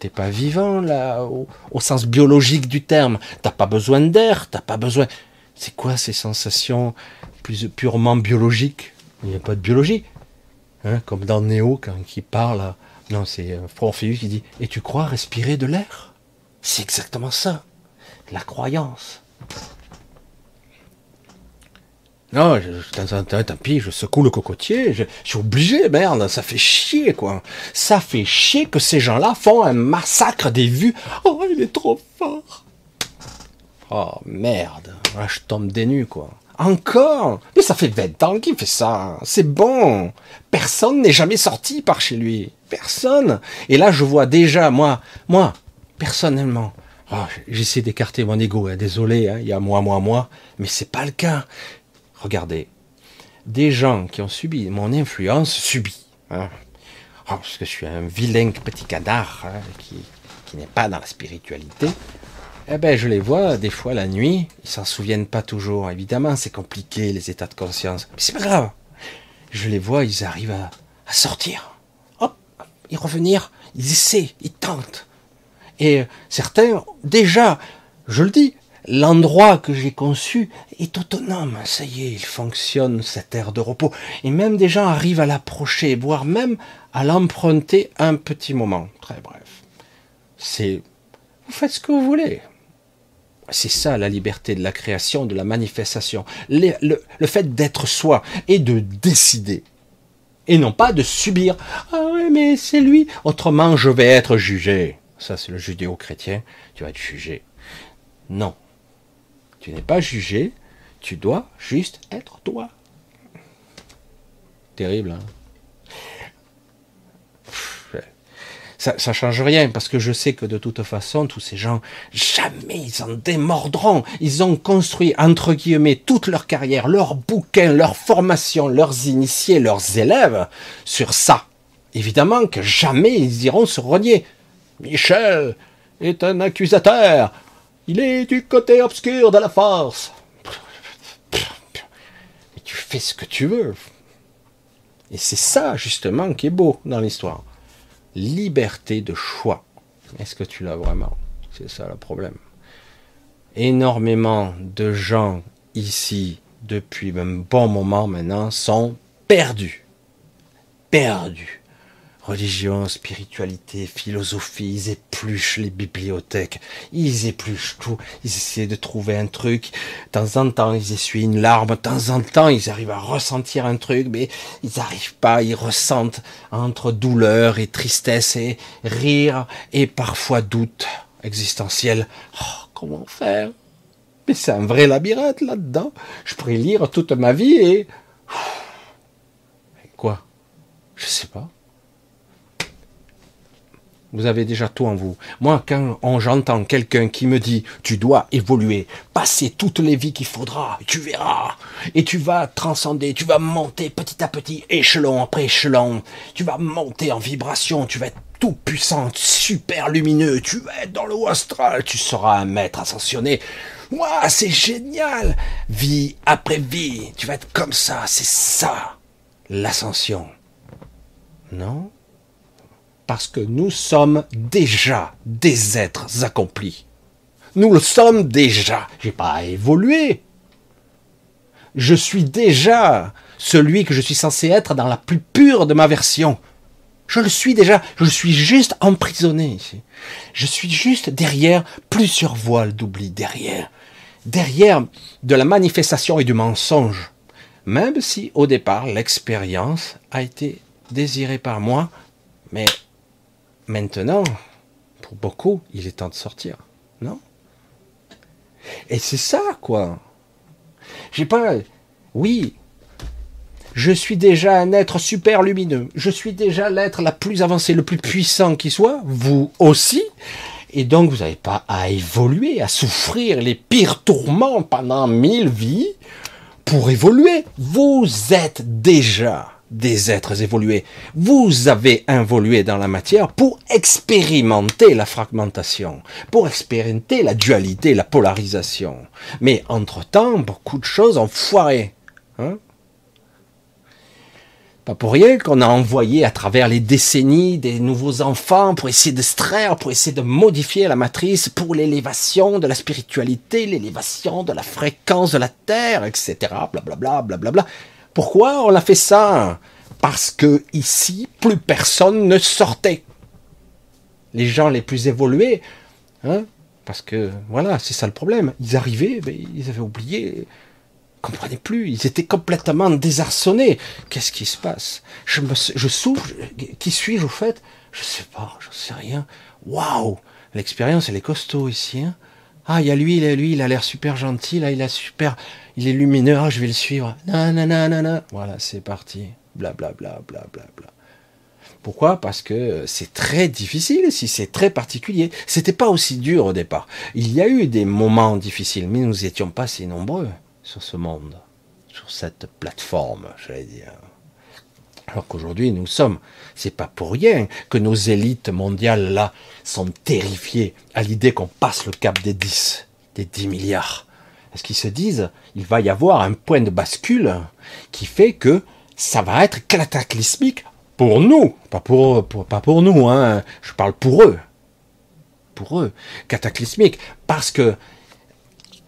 t'es pas vivant là, au, sens biologique du terme. T'as pas besoin d'air, t'as pas besoin. C'est quoi ces sensations plus purement biologiques? Il n'y a pas de biologie. Hein, comme dans Néo quand il parle. Non, c'est euh, Orpheus qui dit Et tu crois respirer de l'air? C'est exactement ça. La croyance. Non, je, tant pis, je secoue le cocotier, je, suis obligé, merde, ça fait chier, quoi. Ça fait chier que ces gens-là font un massacre des vues. Oh, il est trop fort. Oh, merde, Là, je tombe des nues, quoi. Encore Mais ça fait 20 ans qu'il fait ça. C'est bon. Personne n'est jamais sorti par chez lui. Personne. Et là, je vois déjà, moi, moi, personnellement, Oh, j'essaie d'écarter mon ego, hein, désolé, hein, il y a moi, moi, moi, mais c'est pas le cas. Regardez, des gens qui ont subi mon influence subit. Hein. Oh, parce que je suis un vilain petit canard qui, qui n'est pas dans la spiritualité. Eh ben, je les vois des fois la nuit, ils s'en souviennent pas toujours. Évidemment, c'est compliqué les états de conscience, mais c'est pas grave. Je les vois, ils arrivent à, sortir. Hop, ils revenir, ils essaient, ils tentent. Et certains, déjà, je le dis, l'endroit que j'ai conçu est autonome. Ça y est, il fonctionne, cette aire de repos. Et même des gens arrivent à l'approcher, voire même à l'emprunter un petit moment. Très bref. C'est, vous faites ce que vous voulez. C'est ça la liberté de la création, de la manifestation. Le, fait d'être soi et de décider. Et non pas de subir. Ah oui, mais c'est lui. Autrement, je vais être jugé ça c'est le judéo-chrétien, tu vas être jugé. Non, tu n'es pas jugé, tu dois juste être toi. Terrible, hein ça, ça change rien parce que je sais que de toute façon, tous ces gens, jamais ils en démordront. Ils ont construit, entre guillemets, toute leur carrière, leurs bouquins, leur formation, leurs initiés, leurs élèves sur ça. Évidemment que jamais ils iront se renier. Michel est un accusateur. Il est du côté obscur de la force. Mais tu fais ce que tu veux. Et c'est ça, justement, qui est beau dans l'histoire. Liberté de choix. Est-ce que tu l'as vraiment? C'est ça le problème. Énormément de gens ici, depuis un bon moment maintenant, sont perdus. Perdus religion, spiritualité, philosophie, ils épluchent les bibliothèques, ils épluchent tout, ils essaient de trouver un truc, de temps en temps ils essuient une larme, de temps en temps ils arrivent à ressentir un truc, mais ils n'arrivent pas, ils ressentent entre douleur et tristesse et rire et parfois doute existentiel. Oh, comment faire? Mais c'est un vrai labyrinthe là-dedans. Je pourrais lire toute ma vie et... Quoi? Je sais pas. Vous avez déjà tout en vous. Moi, quand j'entends quelqu'un qui me dit tu dois évoluer, passer toutes les vies qu'il faudra, tu verras, et tu vas transcender, tu vas monter petit à petit, échelon après échelon, tu vas monter en vibration, tu vas être tout puissant, super lumineux, tu vas être dans le haut astral, tu seras un maître ascensionné. Waouh, c'est génial. Vie après vie, tu vas être comme ça, c'est ça, l'ascension. Non? Parce que nous sommes déjà des êtres accomplis. Nous le sommes déjà. J'ai pas à évoluer. Je suis déjà celui que je suis censé être dans la plus pure de ma version. Je le suis déjà. Je suis juste emprisonné ici. Je suis juste derrière plusieurs voiles d'oubli, derrière. Derrière de la manifestation et du mensonge. Même si au départ l'expérience a été désirée par moi, mais Maintenant, pour beaucoup, il est temps de sortir, non? Et c'est ça, quoi. J'ai pas. Oui, je suis déjà un être super lumineux. Je suis déjà l'être la plus avancée, le plus puissant qui soit. Vous aussi. Et donc, vous n'avez pas à évoluer, à souffrir les pires tourments pendant mille vies pour évoluer. Vous êtes déjà des êtres évolués. Vous avez évolué dans la matière pour expérimenter la fragmentation, pour expérimenter la dualité, la polarisation. Mais entre-temps, beaucoup de choses ont foiré. Hein pas pour rien qu'on a envoyé à travers les décennies des nouveaux enfants pour essayer d'extraire, pour essayer de modifier la matrice pour l'élévation de la spiritualité, l'élévation de la fréquence de la Terre, etc. Blablabla, blablabla. Pourquoi on a fait ça? Parce que ici, plus personne ne sortait. Les gens les plus évolués, hein, parce que voilà, c'est ça le problème. Ils arrivaient, mais ils avaient oublié, ils comprenaient plus, ils étaient complètement désarçonnés. Qu'est-ce qui se passe? Je me, je souffre. Qui suis-je au fait? Je sais pas, je sais rien. Waouh L'expérience, elle est costaud ici. Hein ah, il y a lui, il a lui, il a l'air super gentil, là, il a super, il est lumineux, ah, je vais le suivre. Non. Voilà, c'est parti. Bla, bla, bla, bla, bla, bla. Pourquoi? Parce que c'est très difficile, si c'est très particulier. C'était pas aussi dur au départ. Il y a eu des moments difficiles, mais nous n'étions pas si nombreux sur ce monde, sur cette plateforme, j'allais dire. Alors qu'aujourd'hui, nous sommes. C'est pas pour rien que nos élites mondiales, là, sont terrifiées à l'idée qu'on passe le cap des 10, des 10 milliards. Est-ce qu'ils se disent, il va y avoir un point de bascule qui fait que ça va être cataclysmique pour nous, pas pour, pas pour nous, hein. je parle pour eux. Pour eux, cataclysmique, parce que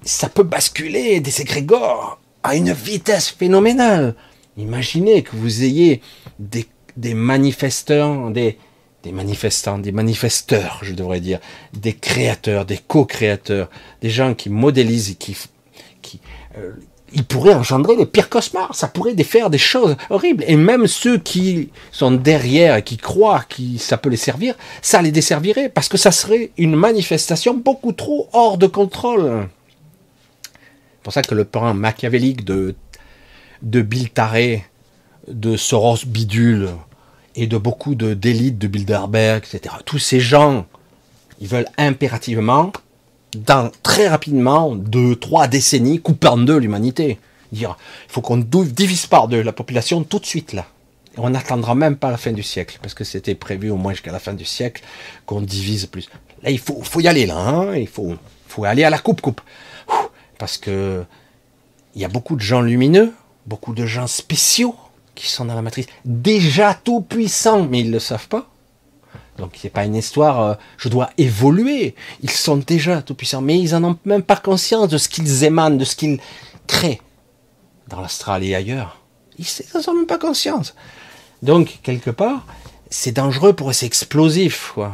ça peut basculer des égrégores à une vitesse phénoménale. Imaginez que vous ayez des, des manifestants, des, des manifestants, des manifesteurs, je devrais dire, des créateurs, des co-créateurs, des gens qui modélisent et qui, euh, il pourrait engendrer les pires cauchemars, ça pourrait faire des choses horribles. Et même ceux qui sont derrière et qui croient que ça peut les servir, ça les desservirait, parce que ça serait une manifestation beaucoup trop hors de contrôle. C'est pour ça que le plan machiavélique de, de Bill Taré, de Soros Bidule, et de beaucoup de d'élites de Bilderberg, etc., tous ces gens, ils veulent impérativement dans très rapidement, deux, trois décennies, couper en deux l'humanité. Dire, il faut qu'on divise par deux la population tout de suite là. Et on n'attendra même pas la fin du siècle, parce que c'était prévu au moins jusqu'à la fin du siècle qu'on divise plus. Là, il faut, faut y aller là, hein. il faut, faut aller à la coupe coupe, parce que il y a beaucoup de gens lumineux, beaucoup de gens spéciaux qui sont dans la matrice, déjà tout puissants, mais ils le savent pas. Donc c'est pas une histoire, euh, je dois évoluer. Ils sont déjà tout puissants, mais ils en ont même pas conscience de ce qu'ils émanent, de ce qu'ils créent dans l'astral et ailleurs. Ils n'en ont même pas conscience. Donc quelque part, c'est dangereux pour eux, c'est explosif, quoi.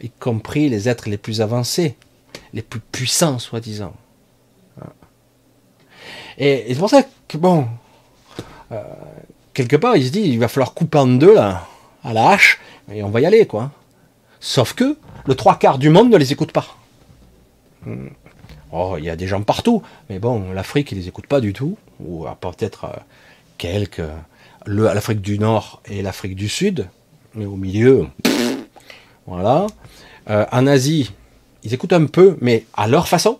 Y compris les êtres les plus avancés, les plus puissants, soi-disant. Et, c'est pour ça que bon, euh, quelque part, il se dit, il va falloir couper en deux là, à la hache et on va y aller, quoi. Sauf que le trois quarts du monde ne les écoute pas. Oh, il y a des gens partout, mais bon, l'Afrique, ils les écoute pas du tout, ou peut-être euh, quelques, l'Afrique du Nord et l'Afrique du Sud, mais au milieu, voilà. Euh, en Asie, ils écoutent un peu, mais à leur façon.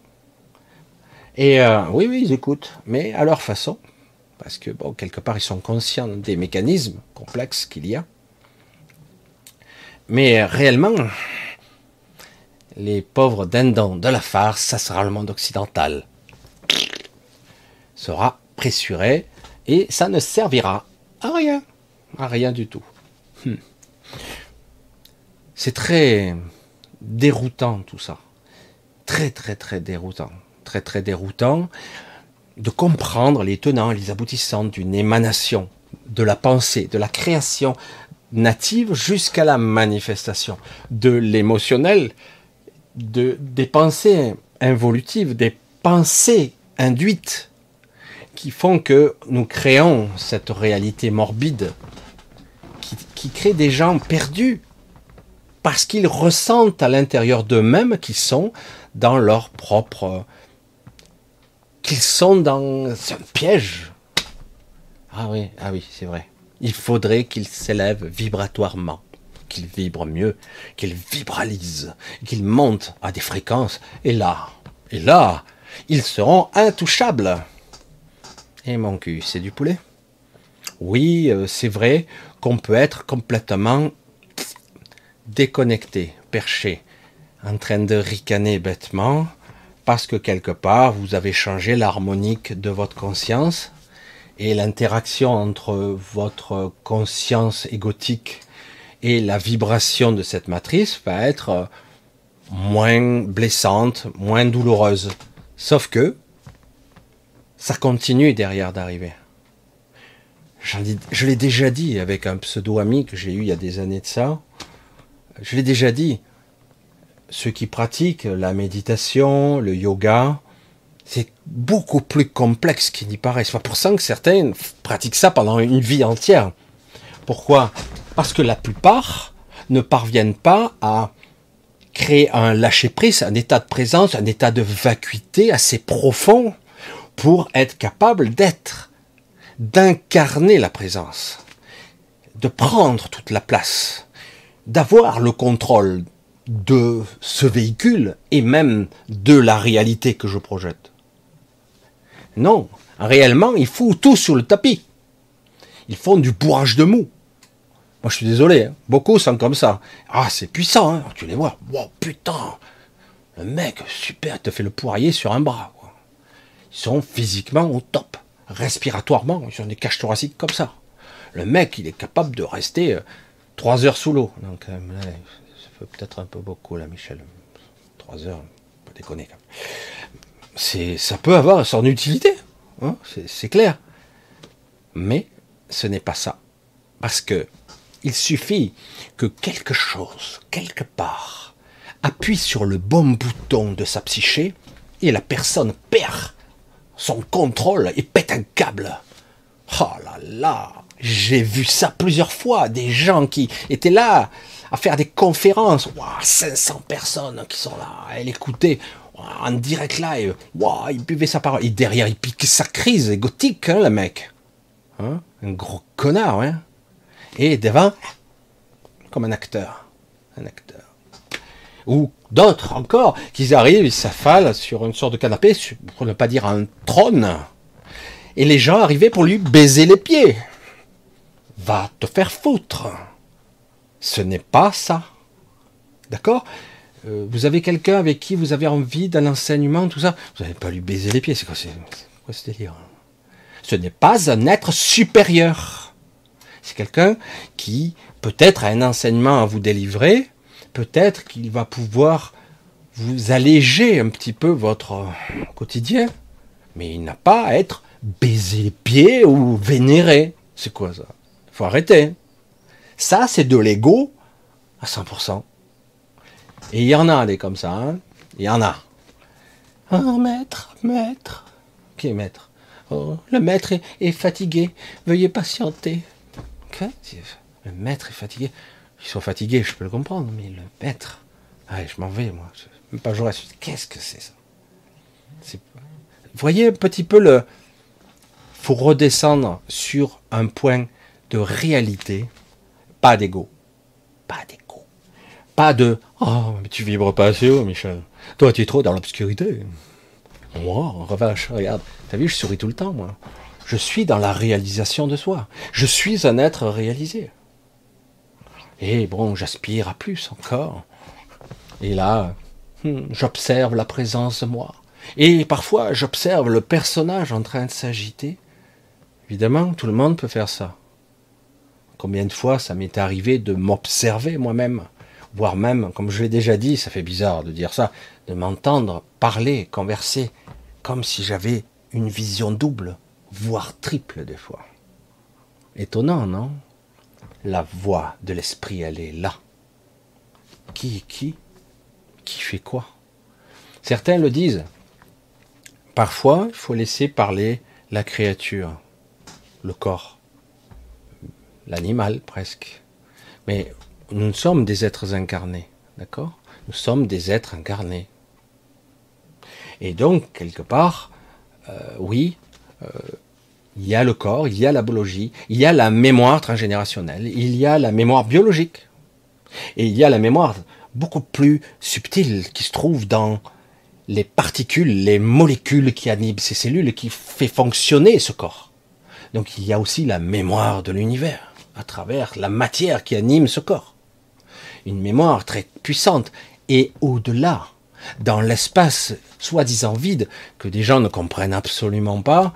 Et euh, oui, oui, ils écoutent, mais à leur façon, parce que bon, quelque part, ils sont conscients des mécanismes complexes qu'il y a. Mais réellement, les pauvres dindons de la farce, ça sera le monde occidental. Sera pressuré et ça ne servira à rien. À rien du tout. Hmm. C'est très déroutant tout ça. Très très très déroutant. Très très déroutant de comprendre les tenants et les aboutissants d'une émanation de la pensée, de la création native jusqu'à la manifestation de l'émotionnel, de, des pensées involutives, des pensées induites qui font que nous créons cette réalité morbide qui, qui crée des gens perdus parce qu'ils ressentent à l'intérieur d'eux-mêmes qu'ils sont dans leur propre qu'ils sont dans un piège. Ah oui, ah oui, c'est vrai. Il faudrait qu'il s'élève vibratoirement, qu'il vibre mieux, qu'il vibralise, qu'il monte à des fréquences. Et là, et là, ils seront intouchables. Et mon cul, c'est du poulet? Oui, euh, c'est vrai qu'on peut être complètement déconnecté, perché, en train de ricaner bêtement, parce que quelque part, vous avez changé l'harmonique de votre conscience, et l'interaction entre votre conscience égotique et la vibration de cette matrice va être moins blessante, moins douloureuse. Sauf que ça continue derrière d'arriver. Je l'ai déjà dit avec un pseudo-ami que j'ai eu il y a des années de ça. Je l'ai déjà dit. Ceux qui pratiquent la méditation, le yoga, c'est beaucoup plus complexe qu'il n'y paraît. C'est pour ça que certains pratiquent ça pendant une vie entière. Pourquoi? Parce que la plupart ne parviennent pas à créer un lâcher-prise, un état de présence, un état de vacuité assez profond pour être capable d'être, d'incarner la présence. de prendre toute la place, d'avoir le contrôle de ce véhicule et même de la réalité que je projette. Non, réellement, ils foutent tout sur le tapis. Ils font du bourrage de mou. Moi, je suis désolé, hein. beaucoup sont comme ça. Ah, c'est puissant, hein. tu les vois. Wow, putain, le mec, super, te fait le poirier sur un bras. Ils sont physiquement au top, respiratoirement, ils ont des caches thoraciques comme ça. Le mec, il est capable de rester euh, trois heures sous l'eau. Donc, euh, ça fait peut-être un peu beaucoup, là, Michel. Trois heures, pas déconner. Ça peut avoir son utilité, hein, c'est clair. Mais ce n'est pas ça. Parce que il suffit que quelque chose, quelque part, appuie sur le bon bouton de sa psyché et la personne perd son contrôle et pète un câble. Oh là là, j'ai vu ça plusieurs fois, des gens qui étaient là à faire des conférences, 500 personnes qui sont là, à l'écouter en direct live, il buvait sa parole, et derrière il pique sa crise gothique, hein, le mec. Hein un gros connard, hein Et devant, comme un acteur. Un acteur. Ou d'autres encore, qui arrivent, ils s'affalent sur une sorte de canapé, pour ne pas dire un trône. Et les gens arrivaient pour lui baiser les pieds. Va te faire foutre. Ce n'est pas ça. D'accord? Euh, Vous avez quelqu'un avec qui vous avez envie d'un enseignement, tout ça? Vous n'allez pas lui baiser les pieds. C'est quoi, quoi ce délire ce n'est pas un être supérieur. C'est quelqu'un qui peut-être a un enseignement à vous délivrer, peut-être qu'il va pouvoir vous alléger un petit peu votre quotidien, mais il n'a pas à être baisé les pieds ou vénéré. C'est quoi ça? Il faut arrêter. Ça, c'est de l'ego à 100%. Et il y en a des comme ça. Hein il y en a. Ah, maître, maître. Qui est maître? Oh, le maître est, fatigué. Veuillez patienter. Le maître est fatigué. Ils sont fatigués, je peux le comprendre, mais le maître. Ah, je m'en vais, moi. Même pas j'aurais Qu'est-ce que c'est ça? Voyez un petit peu le. faut redescendre sur un point de réalité, pas d'ego. Pas d'ego. Pas de. Oh, mais tu vibres pas assez haut, Michel. Toi, tu es trop dans l'obscurité. Moi, en revanche, regarde, t'as vu, je souris tout le temps, moi. Je suis dans la réalisation de soi. Je suis un être réalisé. Et bon, j'aspire à plus encore. Et là, hmm, j'observe la présence de moi. Et parfois, j'observe le personnage en train de s'agiter. Évidemment, tout le monde peut faire ça. Combien de fois ça m'est arrivé de m'observer moi-même, voire même, comme je l'ai déjà dit, ça fait bizarre de dire ça, de m'entendre parler, converser, comme si j'avais une vision double, voire triple des fois. Étonnant, non? La voix de l'esprit, elle est là. Qui qui? Qui fait quoi? Certains le disent. Parfois, il faut laisser parler la créature, le corps, l'animal presque. Mais nous sommes des êtres incarnés, d'accord? Nous sommes des êtres incarnés. Et donc, quelque part, euh, oui, euh, il y a le corps, il y a la biologie, il y a la mémoire transgénérationnelle, il y a la mémoire biologique, et il y a la mémoire beaucoup plus subtile qui se trouve dans les particules, les molécules qui animent ces cellules, qui fait fonctionner ce corps. Donc il y a aussi la mémoire de l'univers, à travers la matière qui anime ce corps. Une mémoire très puissante. Et au-delà, dans l'espace soi-disant vide, que des gens ne comprennent absolument pas.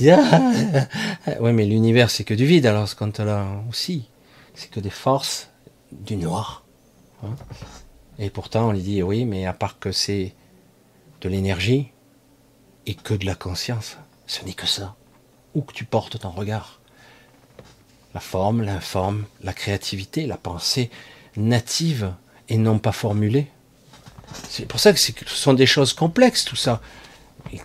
Ils ah, ouais, mais l'univers, c'est que du vide, alors ce compte-là aussi. C'est que des forces du noir. Hein. et pourtant, on lui dit, oui, mais à part que c'est de l'énergie et que de la conscience, ce n'est que ça. Où que tu portes ton regard. La forme, l'informe, la créativité, la pensée native et non pas formulée. C'est pour ça que ce sont des choses complexes, tout ça.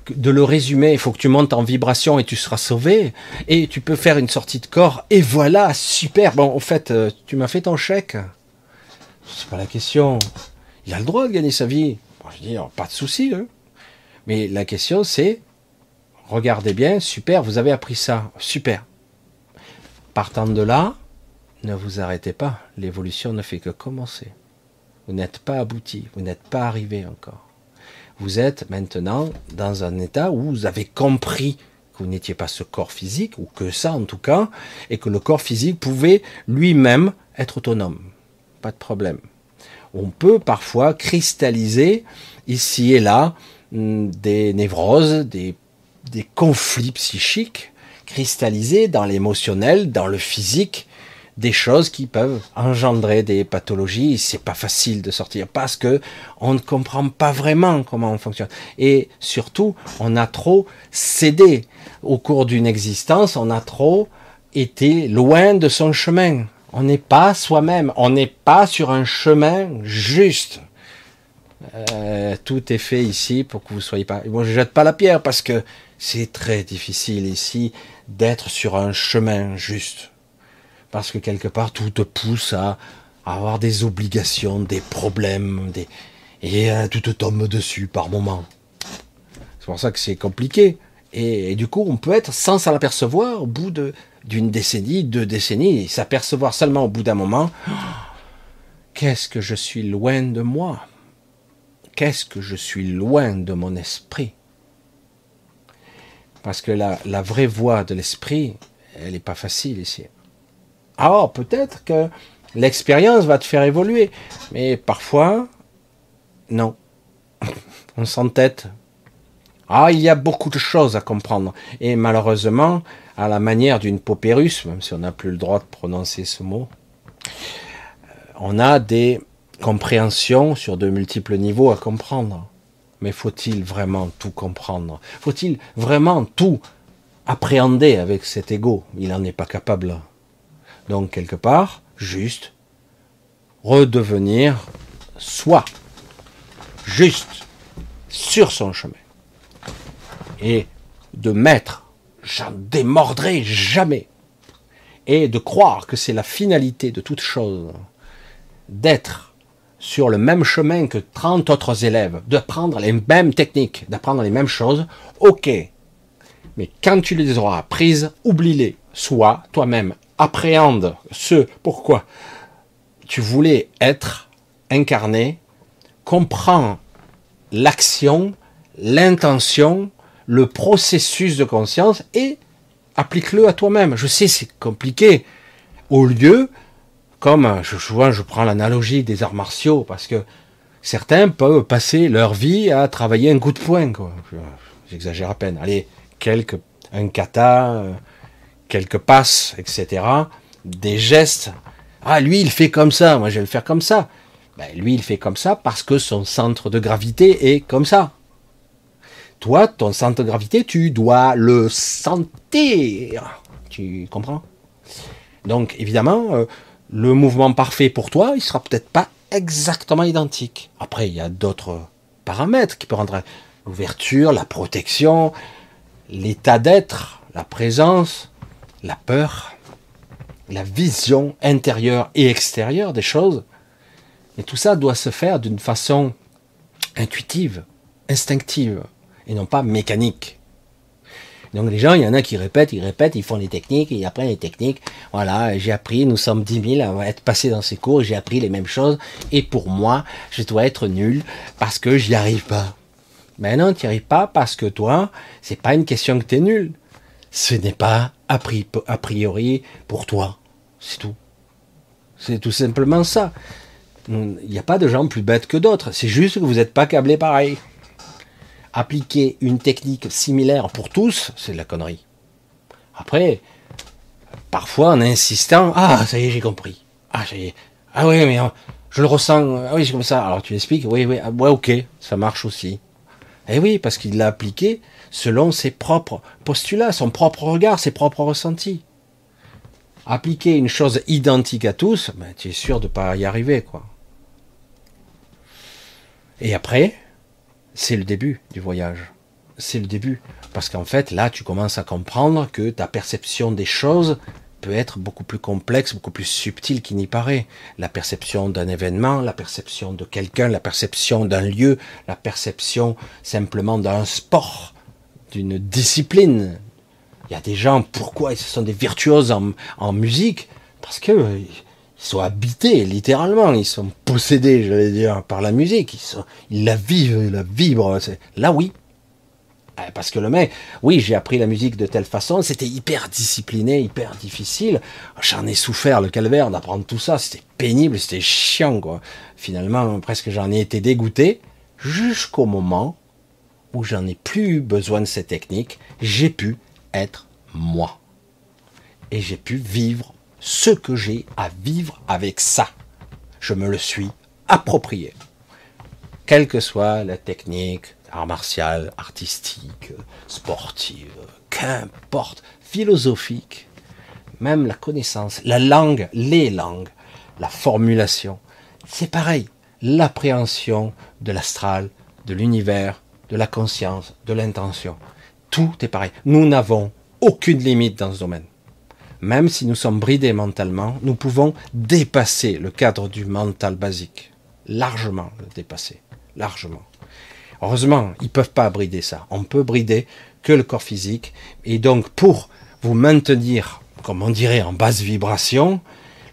De le résumer, il faut que tu montes en vibration et tu seras sauvé. Et tu peux faire une sortie de corps. Et voilà, super. Bon, en fait, euh, tu m'as fait ton chèque. C'est pas la question. Il a le droit de gagner sa vie. je dis, pas de souci. Hein. Mais la question, c'est, regardez bien, super, vous avez appris ça. Super. Partant de là, ne vous arrêtez pas, l'évolution ne fait que commencer. Vous n'êtes pas abouti, vous n'êtes pas arrivé encore. Vous êtes maintenant dans un état où vous avez compris que vous n'étiez pas ce corps physique, ou que ça en tout cas, et que le corps physique pouvait lui-même être autonome. Pas de problème. On peut parfois cristalliser ici et là hmm, des névroses, des, des conflits psychiques, cristallisés dans l'émotionnel, dans le physique, des choses qui peuvent engendrer des pathologies. C'est pas facile de sortir parce que on ne comprend pas vraiment comment on fonctionne. Et surtout, on a trop cédé au cours d'une existence. On a trop été loin de son chemin. On n'est pas soi-même. On n'est pas sur un chemin juste. Euh, tout est fait ici pour que vous soyez pas. Moi, je jette pas la pierre parce que c'est très difficile ici d'être sur un chemin juste parce que quelque part tout te pousse à, avoir des obligations, des problèmes, des... et euh, tout te tombe dessus par moment. C'est pour ça que c'est compliqué. Et, du coup, on peut être sans s'en apercevoir au bout d'une décennie, deux décennies, s'apercevoir seulement au bout d'un moment. Qu'est-ce que je suis loin de moi? Qu'est-ce que je suis loin de mon esprit? Parce que la, la vraie voie de l'esprit, elle n'est pas facile ici. Alors peut-être que l'expérience va te faire évoluer, mais parfois, non. On s'entête. Ah, il y a beaucoup de choses à comprendre. Et malheureusement, à la manière d'une paupérus, même si on n'a plus le droit de prononcer ce mot, euh, on a des compréhensions sur de multiples niveaux à comprendre. Mais faut-il vraiment tout comprendre? Faut-il vraiment tout appréhender avec cet ego? Il n'en est pas capable. Donc quelque part, juste, redevenir soi, juste, sur son chemin. Et de mettre, j'en démordrai jamais. Et de croire que c'est la finalité de toute chose, d'être sur le même chemin que 30 autres élèves, d'apprendre les mêmes techniques, d'apprendre les mêmes choses, ok. Mais quand tu les auras apprises, oublie-les. Sois toi-même appréhende ce pourquoi tu voulais être incarné, comprends l'action, l'intention, le processus de conscience et applique-le à toi-même. Je sais, c'est compliqué. Au lieu, comme je, souvent je prends l'analogie des arts martiaux, parce que certains peuvent passer leur vie à travailler un coup de poing. J'exagère à peine. Allez, quelques, un kata, euh, quelques passes, etc., des gestes. Ah, lui, il fait comme ça, moi je vais le faire comme ça. Ben, lui, il fait comme ça parce que son centre de gravité est comme ça. Toi, ton centre de gravité, tu dois le sentir. Tu comprends? Donc, évidemment, euh, le mouvement parfait pour toi, il sera peut-être pas exactement identique. Après, il y a d'autres paramètres qui peuvent rendre l'ouverture, la protection, l'état d'être, la présence, la peur, la vision intérieure et extérieure des choses. Et tout ça doit se faire d'une façon intuitive, instinctive, et non pas mécanique. Donc les gens, il y en a qui répètent, ils répètent, ils font les techniques, et après les techniques, voilà, j'ai appris, nous sommes 10 000 à être passés dans ces cours, j'ai appris les mêmes choses, et pour moi, je dois être nul parce que j'y arrive pas. Mais non, tu n'y arrives pas parce que toi, c'est pas une question que tu es nul ce n'est pas a priori pour toi. C'est tout. C'est tout simplement ça. Il n'y a pas de gens plus bêtes que d'autres. C'est juste que vous n'êtes pas câblés pareil. Appliquer une technique similaire pour tous, c'est de la connerie. Après, parfois en insistant, ah, ça y est, j'ai compris. Ah, ah oui, mais euh, je le ressens. Ah oui, c'est comme ça. Alors tu expliques, oui, oui, ah, ouais, ok, ça marche aussi. Eh oui, parce qu'il l'a appliqué selon ses propres postulats, son propre regard, ses propres ressentis. Appliquer une chose identique à tous, ben, tu es sûr de ne pas y arriver, quoi. Et après, c'est le début du voyage. C'est le début. Parce qu'en fait, là, tu commences à comprendre que ta perception des choses peut être beaucoup plus complexe, beaucoup plus subtile qu'il n'y paraît. La perception d'un événement, la perception de quelqu'un, la perception d'un lieu, la perception simplement d'un sport, d'une discipline. Il y a des gens, pourquoi ils sont des virtuoses en, musique? Parce que euh, ils sont habités, littéralement, ils sont possédés, j'allais dire, par la musique, ils, ils la vivent, ils la vibrent. Là, oui. Euh, parce que le mec, oui, j'ai appris la musique de telle façon, c'était hyper discipliné, hyper difficile. J'en ai souffert le calvaire d'apprendre tout ça, c'était pénible, c'était chiant, quoi. Finalement, presque j'en ai été dégoûté, jusqu'au moment où j'en ai plus besoin de ces techniques, j'ai pu être moi. Et j'ai pu vivre ce que j'ai à vivre avec ça. Je me le suis approprié. Quelle que soit la technique, art martial, artistique, sportive, qu'importe, philosophique, même la connaissance, la langue, les langues, la formulation, c'est pareil. L'appréhension de l'astral, de l'univers, de la conscience, de l'intention. Tout est pareil. Nous n'avons aucune limite dans ce domaine. Même si nous sommes bridés mentalement, nous pouvons dépasser le cadre du mental basique. Largement le dépasser. Largement. Heureusement, ils ne peuvent pas brider ça. On peut brider que le corps physique. Et donc, pour vous maintenir, comme on dirait, en basse vibration,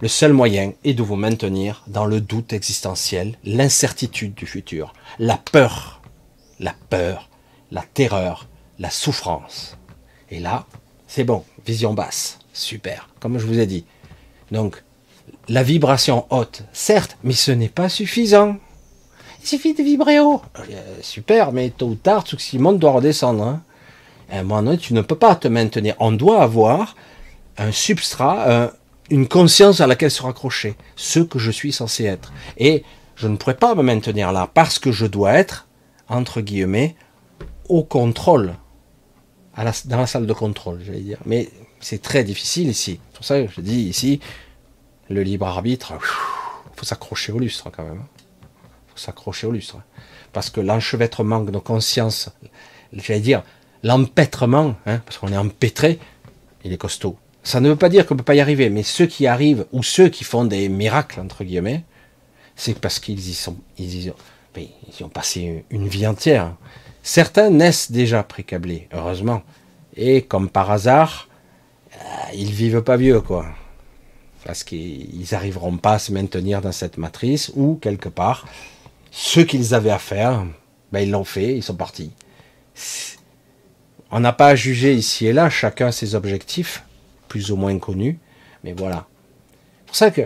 le seul moyen est de vous maintenir dans le doute existentiel, l'incertitude du futur, la peur la peur, la terreur, la souffrance. Et là, c'est bon, vision basse, super, comme je vous ai dit. Donc, la vibration haute, certes, mais ce n'est pas suffisant. Il suffit de vibrer haut. Euh, super, mais tôt ou tard, tout ce qui monte doit redescendre. Hein. À un moment donné, tu ne peux pas te maintenir. On doit avoir un substrat, une conscience à laquelle se raccrocher, ce que je suis censé être. Et je ne pourrais pas me maintenir là parce que je dois être entre guillemets, au contrôle, dans la salle de contrôle, j'allais dire. Mais c'est très difficile ici. C'est pour ça que je dis ici, le libre arbitre, il faut s'accrocher au lustre quand même. Il faut s'accrocher au lustre. Parce que l'enchevêtrement de nos consciences, j'allais dire, l'empêtrement, hein, parce qu'on est empêtré, il est costaud. Ça ne veut pas dire qu'on ne peut pas y arriver, mais ceux qui arrivent, ou ceux qui font des miracles, entre guillemets, c'est parce qu'ils y sont, ils ont passé une vie entière. Certains naissent déjà précablés, heureusement. Et comme par hasard, euh, ils vivent pas vieux, quoi. Parce qu'ils n'arriveront pas à se maintenir dans cette matrice, ou quelque part, ce qu'ils avaient à faire, ben, ils l'ont fait, ils sont partis. On n'a pas à juger ici et là, chacun ses objectifs, plus ou moins connus, mais voilà. C'est pour ça que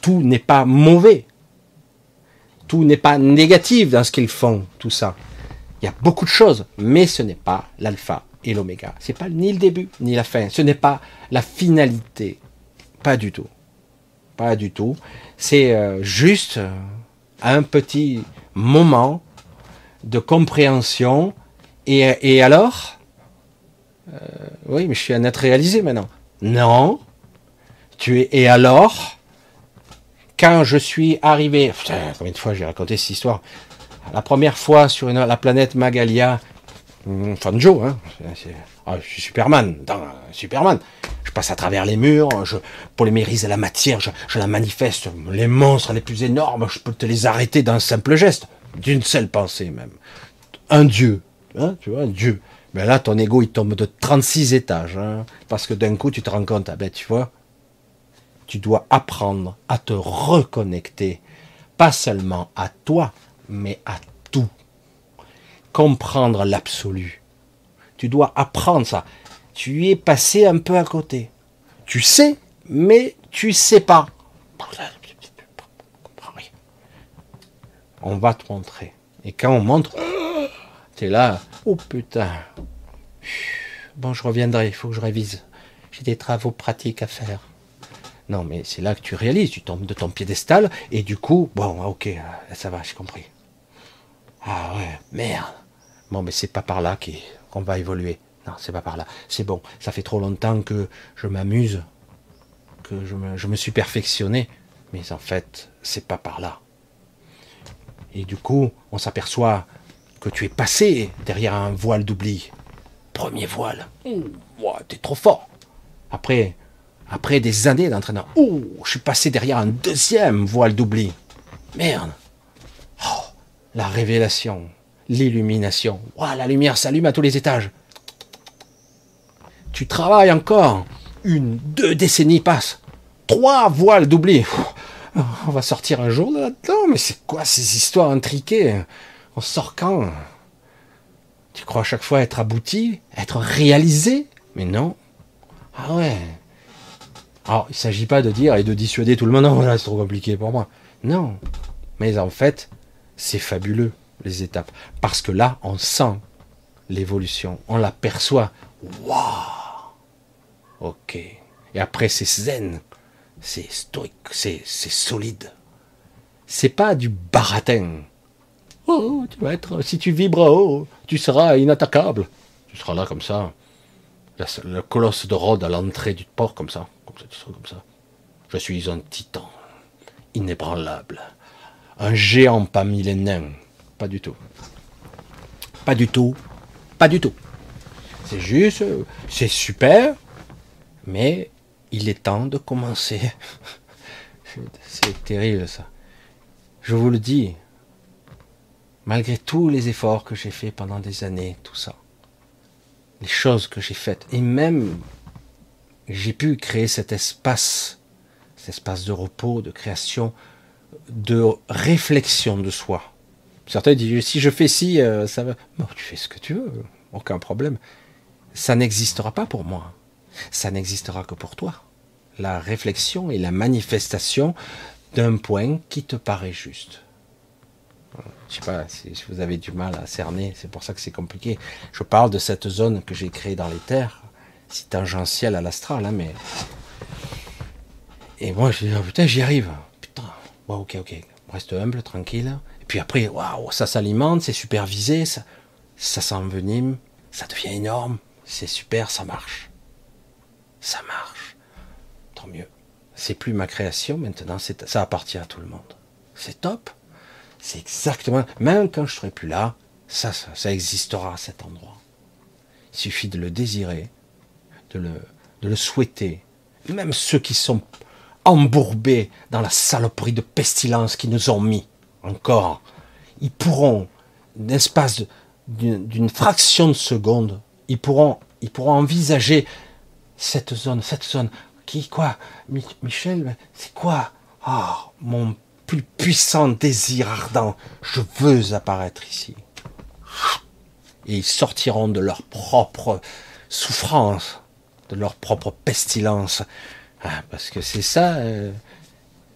tout n'est pas mauvais tout n'est pas négatif dans ce qu'ils font, tout ça. Il y a beaucoup de choses, mais ce n'est pas l'alpha et l'oméga. Ce n'est pas ni le début ni la fin. Ce n'est pas la finalité. Pas du tout. Pas du tout. C'est euh, juste euh, un petit moment de compréhension. Et, alors euh, Oui, mais je suis un être réalisé maintenant. Non. Tu es. Et alors? Quand je suis arrivé, putain, combien de fois j'ai raconté cette histoire? La première fois sur la planète Magalia, hum, Fanjo, hein, ah, je suis Superman, Superman. Je passe à travers les murs, je polymérise la matière, je, la manifeste. Les monstres les plus énormes, je peux te les arrêter d'un simple geste, d'une seule pensée même. Un dieu, hein, tu vois, un dieu. Mais là, ton ego, il tombe de 36 étages, hein, parce que d'un coup, tu te rends compte, ah ben, tu vois, tu dois apprendre à te reconnecter, pas seulement à toi, mais à tout. Comprendre l'absolu. Tu dois apprendre ça. Tu es passé un peu à côté. Tu sais, mais tu sais pas. On va te montrer. Et quand on montre, tu es là, oh putain. Bon, je reviendrai, il faut que je révise. J'ai des travaux pratiques à faire. Non, mais c'est là que tu réalises, tu tombes de ton piédestal, et du coup, bon, ok, euh, ça va, j'ai compris. Ah ouais, merde. Bon, mais c'est pas par là qu'on va évoluer. Non, c'est pas par là. C'est bon, ça fait trop longtemps que je m'amuse, que je me, je me suis perfectionné, mais en fait, c'est pas par là. Et du coup, on s'aperçoit que tu es passé derrière un voile d'oubli. Premier voile. Ouh, t'es trop fort. Après, après des années d'entraînement, ouh, je suis passé derrière un deuxième voile d'oubli. Merde. Oh, la révélation, l'illumination. la lumière s'allume à tous les étages. Tu travailles encore. Une, deux décennies passent. trois voiles doublés. On va sortir un jour là-dedans, mais c'est quoi ces histoires intriquées? On sort quand? Tu crois à chaque fois être abouti, être réalisé? Mais non. Ah ouais. Alors, il ne s'agit pas de dire et de dissuader tout le monde, non, là, c'est trop compliqué pour moi. Non. Mais en fait, c'est fabuleux, les étapes. Parce que là, on sent l'évolution, on l'aperçoit. Waouh Ok. Et après, c'est zen, c'est stoïque, c'est, c'est solide. C'est pas du baratin. Oh, tu vas être, si tu vibres haut, tu seras inattaquable. Tu seras là comme ça. Le colosse de Rhodes à l'entrée du port, comme ça. Comme ça. Je suis un titan, inébranlable. Un géant parmi les nains. Pas du tout. Pas du tout. Pas du tout. C'est juste, c'est super, mais il est temps de commencer. c'est terrible ça. Je vous le dis, malgré tous les efforts que j'ai faits pendant des années, tout ça, les choses que j'ai faites, et même j'ai pu créer cet espace, cet espace de repos, de création, de réflexion de soi. Certains disent si je fais ci, euh, ça va. Bon, tu fais ce que tu veux, aucun problème. Ça n'existera pas pour moi. Ça n'existera que pour toi. La réflexion et la manifestation d'un point qui te paraît juste. Je sais pas si vous avez du mal à cerner, c'est pour ça que c'est compliqué. Je parle de cette zone que j'ai créée dans les terres, c'est tangentiel à l'astral, hein, mais. Et moi, je dis, oh, putain, j'y arrive. Putain, bon, ok, ok, reste humble, tranquille. Et puis après, waouh, ça s'alimente, c'est supervisé, ça, ça s'envenime, ça devient énorme, c'est super, ça marche. Ça marche. Tant mieux. C'est plus ma création maintenant, ça appartient à tout le monde. C'est top. C'est exactement, même quand je serai plus là, ça, ça, existera à cet endroit. Il suffit de le désirer, de le, de le souhaiter. Même ceux qui sont embourbés dans la saloperie de pestilence qui nous ont mis encore, ils pourront, l'espace d'une fraction de seconde, ils pourront, ils pourront envisager cette zone, cette zone. Qui, quoi? Michel, c'est quoi? Oh, mon plus puissant désir ardent. Je veux apparaître ici. Et ils sortiront de leur propre souffrance, de leur propre pestilence. Ah, parce que c'est ça, euh,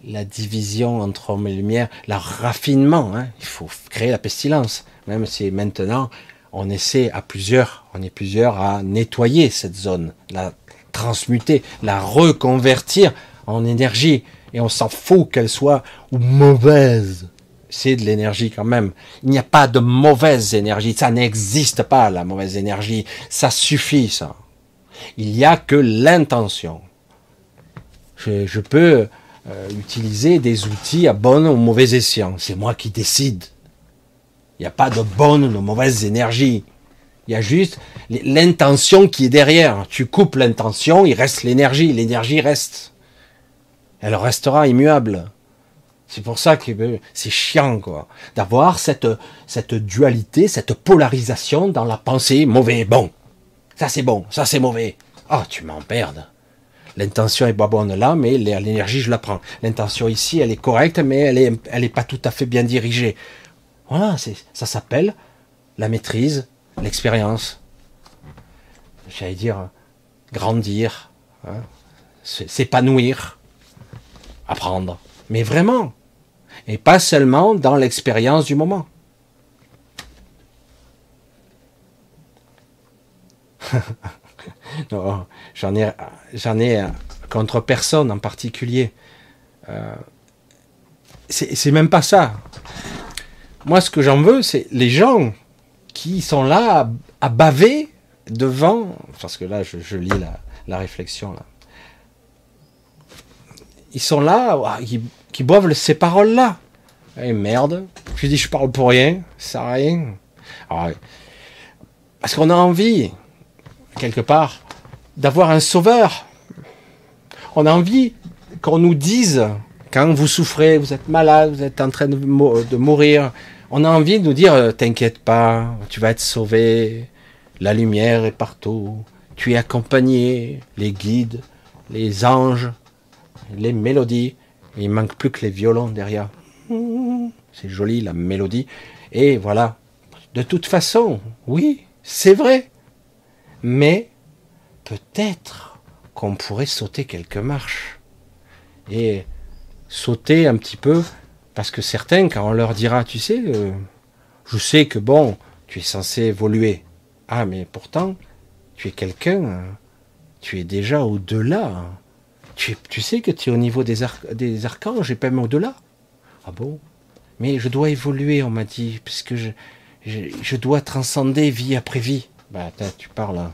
la division entre homme et lumière, le raffinement. Hein. Il faut créer la pestilence. Même si maintenant, on essaie à plusieurs, on est plusieurs à nettoyer cette zone, la transmuter, la reconvertir en énergie. Et on s'en fout qu'elle soit mauvaise. C'est de l'énergie quand même. Il n'y a pas de mauvaise énergie. Ça n'existe pas, la mauvaise énergie. Ça suffit, ça. Il n'y a que l'intention. Je, peux euh, utiliser des outils à bonne ou mauvaise escient. C'est moi qui décide. Il n'y a pas de bonne ou de mauvaise énergie. Il y a juste l'intention qui est derrière. Tu coupes l'intention, il reste l'énergie. L'énergie reste. Elle restera immuable. C'est pour ça que euh, c'est chiant, quoi, d'avoir cette, cette dualité, cette polarisation dans la pensée mauvais, bon. Ça c'est bon, ça c'est mauvais. Ah, tu m'emmerdes. L'intention est pas bonne là, mais l'énergie, je la prends. L'intention ici, elle est correcte, mais elle est, elle est pas tout à fait bien dirigée. Voilà, ça s'appelle la maîtrise l'expérience, j'allais dire, grandir, hein, s'épanouir, apprendre. Mais vraiment. Et pas seulement dans l'expérience du moment. non, j'en ai, j'en ai contre personne en particulier. Euh, c'est même pas ça. Moi, ce que j'en veux, c'est les gens qui sont là à, baver devant, parce que là je, lis la, réflexion là. Ils sont là, qui, boivent ces paroles-là. Et eh, merde, je dis je parle pour rien, ça sert à rien. parce qu'on a envie, quelque part, d'avoir un sauveur. On a envie qu'on nous dise, quand vous souffrez, vous êtes malade, vous êtes en train de mourir, on a envie de nous dire, euh, t'inquiète pas, tu vas être sauvé, la lumière est partout, tu es accompagné, les guides, les anges, les mélodies. Il manque plus que les violons derrière. C'est joli la mélodie. Et voilà. De toute façon, oui, c'est vrai. Mais peut-être qu'on pourrait sauter quelques marches. Et sauter un petit peu, parce que certains, quand on leur dira, tu sais, euh, je sais que bon, tu es censé évoluer. Ah, mais pourtant, tu es quelqu'un, hein. tu es déjà au-delà. Hein. Tu, tu, sais que tu es au niveau des, des archanges et pas même au-delà. Ah bon? Mais je dois évoluer, on m'a dit, puisque je, je, dois transcender vie après vie. Bah, tu parles. Hein.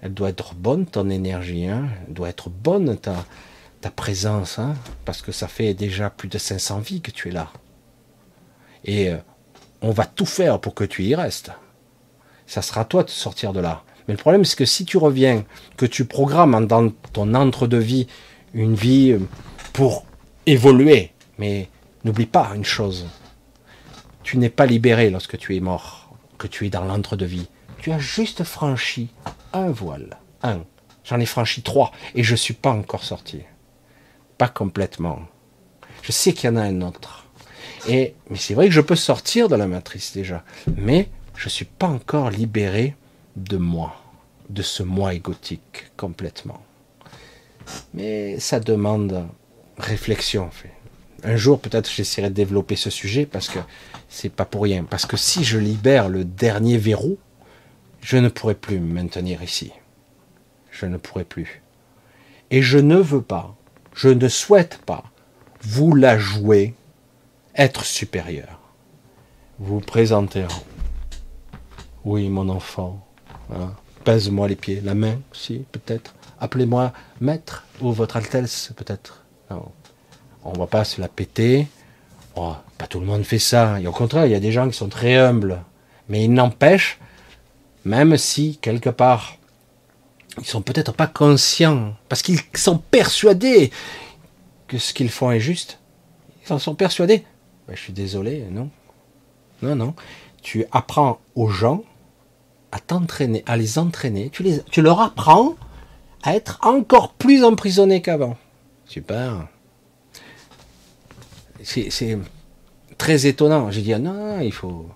Elle doit être bonne, ton énergie. Hein. Elle doit être bonne, ta, ta présence. Hein. Parce que ça fait déjà plus de 500 vies que tu es là. Et euh, on va tout faire pour que tu y restes. Ça sera toi de sortir de là. Mais le problème, c'est que si tu reviens, que tu programmes dans ton entre-de-vie une vie euh, pour évoluer, mais n'oublie pas une chose, tu n'es pas libéré lorsque tu es mort, que tu es dans l'entre-de-vie. Tu as juste franchi un voile. Un. J'en ai franchi trois et je ne suis pas encore sorti. Pas complètement. Je sais qu'il y en a un autre. Et, mais c'est vrai que je peux sortir de la matrice déjà. Mais je ne suis pas encore libéré de moi, de ce moi égotique complètement. Mais ça demande réflexion. En fait. Un jour, peut-être, j'essaierai de développer ce sujet parce que c'est pas pour rien. Parce que si je libère le dernier verrou, je ne pourrai plus me maintenir ici. Je ne pourrai plus. Et je ne veux pas, je ne souhaite pas vous la jouer, être supérieur. Vous présenter. Oui, mon enfant. Hein, pèse-moi les pieds, la main aussi, peut-être. Appelez-moi maître ou votre Altesse, peut-être. On va pas se la péter. Oh, pas tout le monde fait ça. Et au contraire, il y a des gens qui sont très humbles. Mais il n'empêche, même si quelque part, ils sont peut-être pas conscients, parce qu'ils sont persuadés que ce qu'ils font est juste. Ils en sont persuadés. Je suis désolé, non. Non, non. Tu apprends aux gens à t'entraîner, à les entraîner. Tu, leur apprends à être encore plus emprisonnés qu'avant. Super. C'est très étonnant. J'ai dit, ah non, il faut...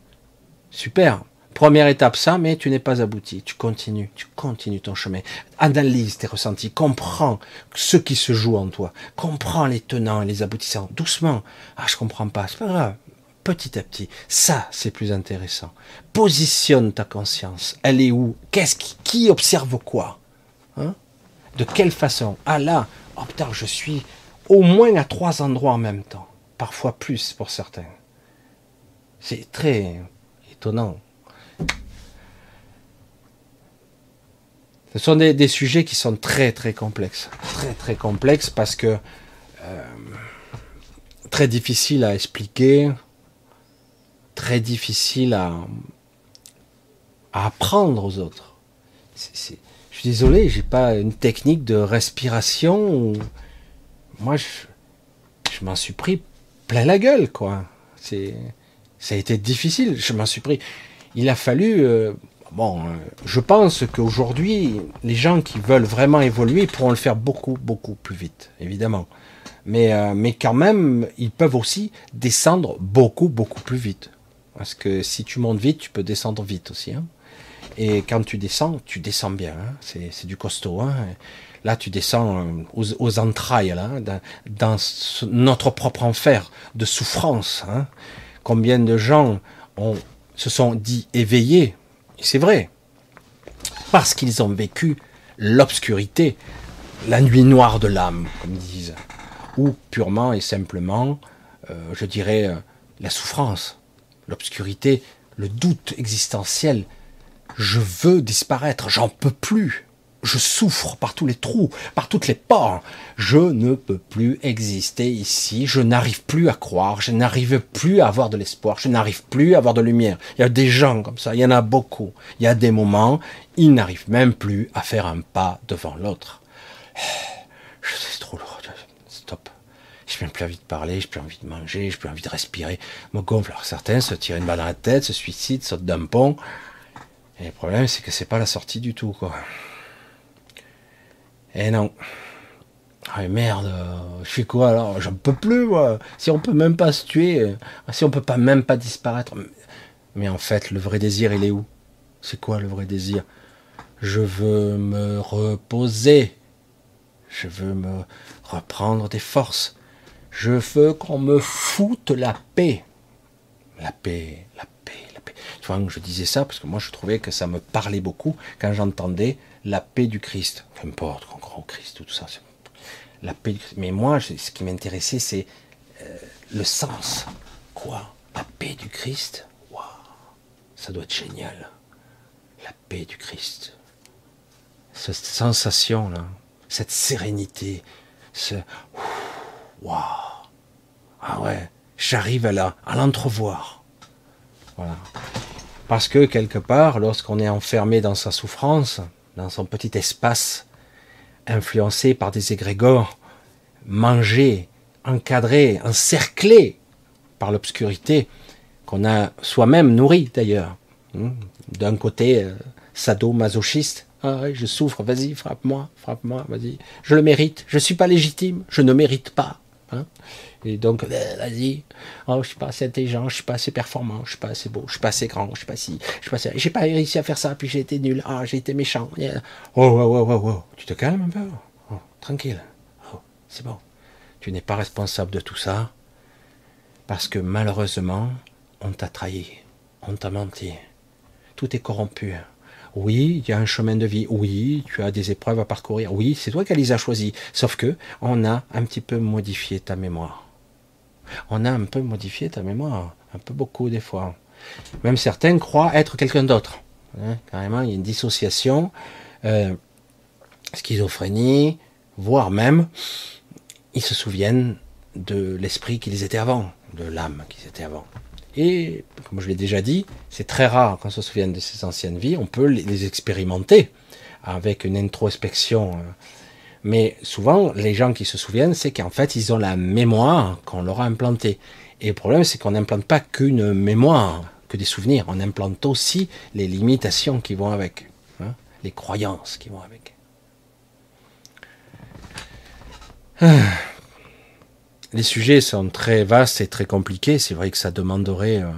Super. Première étape, ça, mais tu n'es pas abouti. Tu continues, tu continues ton chemin. Analyse tes ressentis, comprends ce qui se joue en toi. Comprends les tenants et les aboutissants. Doucement. Ah, je comprends pas. C'est pas grave petit à petit. Ça, c'est plus intéressant. Positionne ta conscience. Elle est où? Qu'est-ce qui, observe quoi? Hein? De quelle façon? Ah là, oh putain, je suis au moins à trois endroits en même temps. Parfois plus pour certains. C'est très étonnant. Ce sont des, sujets qui sont très très complexes. Très très complexes parce que euh, très difficiles à expliquer, très difficile à, apprendre aux autres. je suis désolé, j'ai pas une technique de respiration. Moi, je, m'en suis pris plein la gueule, quoi. C'est, ça a été difficile. Je m'en suis pris. Il a fallu. Euh, bon, euh, je pense qu'aujourd'hui, les gens qui veulent vraiment évoluer pourront le faire beaucoup, beaucoup plus vite, évidemment. Mais, euh, mais quand même, ils peuvent aussi descendre beaucoup, beaucoup plus vite. Parce que si tu montes vite, tu peux descendre vite aussi. Hein. Et quand tu descends, tu descends bien. Hein. C'est du costaud. Hein. Là, tu descends euh, aux, entrailles, là, dans, notre propre enfer de souffrance. Combien de gens ont, se sont dit éveillés C'est vrai. Parce qu'ils ont vécu l'obscurité, la nuit noire de l'âme, comme disent. Ou purement et simplement, euh, je dirais, euh, la souffrance l'obscurité, le doute existentiel. Je veux disparaître, j'en peux plus. Je souffre par tous les trous, par toutes les pores. Je ne peux plus exister ici. Je n'arrive plus à croire. Je n'arrive plus à avoir de l'espoir. Je n'arrive plus à avoir de lumière. Il y a des gens comme ça. Il y en a beaucoup. Il y a des moments, ils n'arrivent même plus à faire un pas devant l'autre. C'est trop lourd. Stop. J'ai plus envie de parler, j'ai plus envie de manger, j'ai plus envie de respirer. Me gonfle. Alors certains se tirent une balle dans la tête, se suicident, sautent d'un pont. Et le problème, c'est que c'est pas la sortie du tout, quoi. Et non. Ah merde, je fais quoi alors? J'en peux plus moi. Si on peut même pas se tuer, si on peut pas même pas disparaître. Mais en fait, le vrai désir, il est où? C'est quoi le vrai désir? Je veux me reposer. Je veux me reprendre des forces. Je veux qu'on me foute la paix. La paix, la je disais ça parce que moi je trouvais que ça me parlait beaucoup quand j'entendais la paix du Christ. Peu importe, qu'on croit au Christ, tout ça. La paix du Christ. Mais moi, ce qui m'intéressait, c'est euh, le sens. Quoi? La paix du Christ? Waouh Ça doit être génial. La paix du Christ. Cette sensation-là, cette sérénité, ce. Waouh Ah ouais, j'arrive à l'entrevoir. Voilà. Parce que quelque part, lorsqu'on est enfermé dans sa souffrance, dans son petit espace, influencé par des égrégores, mangé, encadré, encerclé par l'obscurité, qu'on a soi-même nourri d'ailleurs. Hmm. D'un côté, euh, sado-masochiste, ah je souffre, vas-y, frappe-moi, frappe-moi, vas-y. Je le mérite, je ne suis pas légitime, je ne mérite pas. Hein. Et donc, euh, vas-y, oh, je suis pas assez intelligent, je suis pas assez performant, je suis pas assez beau, je suis pas assez grand, je suis pas si, je suis pas j'ai pas réussi à faire ça, puis j'ai été nul, ah, j'ai été méchant. Oh, oh, oh, oh, oh, tu te calmes un peu, oh, tranquille, oh, c'est bon. Tu n'es pas responsable de tout ça, parce que malheureusement, on t'a trahi, on t'a menti, tout est corrompu. Oui, il y a un chemin de vie. Oui, tu as des épreuves à parcourir. Oui, c'est toi qui les as choisies. Sauf que on a un petit peu modifié ta mémoire. On a un peu modifié ta mémoire, un peu beaucoup des fois. Même certains croient être quelqu'un d'autre. Hein, carrément, il y a une dissociation, euh, schizophrénie, voire même, ils se souviennent de l'esprit qu'ils étaient avant, de l'âme qu'ils étaient avant. Et, comme je l'ai déjà dit, c'est très rare qu'on se souvienne de ces anciennes vies. On peut les expérimenter avec une introspection. Mais souvent, les gens qui se souviennent, c'est qu'en fait, ils ont la mémoire qu'on leur a implantée. Et le problème, c'est qu'on n'implante pas qu'une mémoire, que des souvenirs. On implante aussi les limitations qui vont avec, hein, les croyances qui vont avec. Les sujets sont très vastes et très compliqués. C'est vrai que ça demanderait. Euh,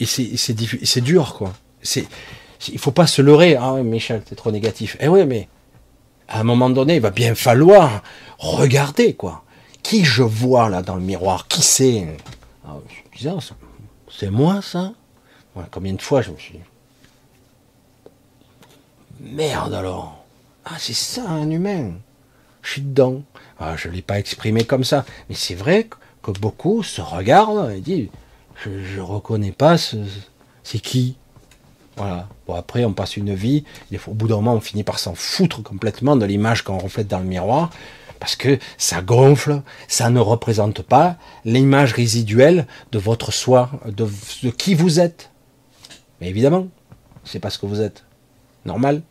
et c'est dur, quoi. Il faut pas se leurrer. Ah Michel, t'es trop négatif. Eh oui, mais à un moment donné, il va bien falloir regarder, quoi. Qui je vois là dans le miroir? Qui c'est? Ah, C'est moi, ça? Combien de fois je me suis. Merde alors. Ah, c'est ça, un humain. Je suis dedans. Ah, je ne l'ai pas exprimé comme ça, mais c'est vrai que beaucoup se regardent et disent Je ne reconnais pas ce, c'est qui? Voilà. Bon, après, on passe une vie, et au bout d'un moment, on finit par s'en foutre complètement de l'image qu'on reflète dans le miroir, parce que ça gonfle, ça ne représente pas l'image résiduelle de votre soi, de, qui vous êtes. Mais évidemment, c'est pas ce que vous êtes. Normal.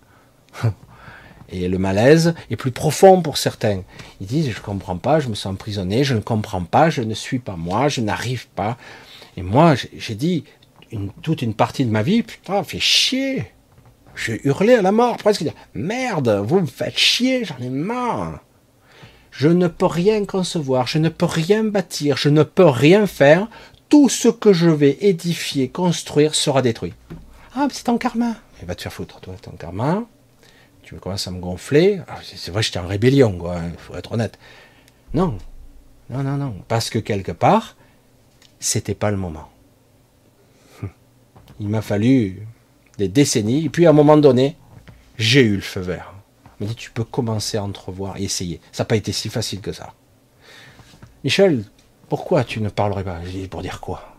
Et le malaise est plus profond pour certains. Ils disent, je ne comprends pas, je me sens emprisonné, je ne comprends pas, je ne suis pas moi, je n'arrive pas. Et moi, j'ai dit, toute une partie de ma vie, putain, fait chier. J'ai hurlé à la mort, presque. Merde, vous me faites chier, j'en ai marre. Je ne peux rien concevoir, je ne peux rien bâtir, je ne peux rien faire. Tout ce que je vais édifier, construire sera détruit. Ah, c'est ton karma. Il va te faire foutre, toi, ton karma tu commences à me gonfler. Ah, c'est vrai, j'étais en rébellion, quoi, il faut être honnête. Non, non, non, non, parce que quelque part, c'était pas le moment. Il m'a fallu des décennies, et puis à un moment donné, j'ai eu le feu vert. Il m'a dit, tu peux commencer à entrevoir et essayer. Ça n'a pas été si facile que ça. Michel, pourquoi tu ne parlerais pas? J'ai dit, pour dire quoi?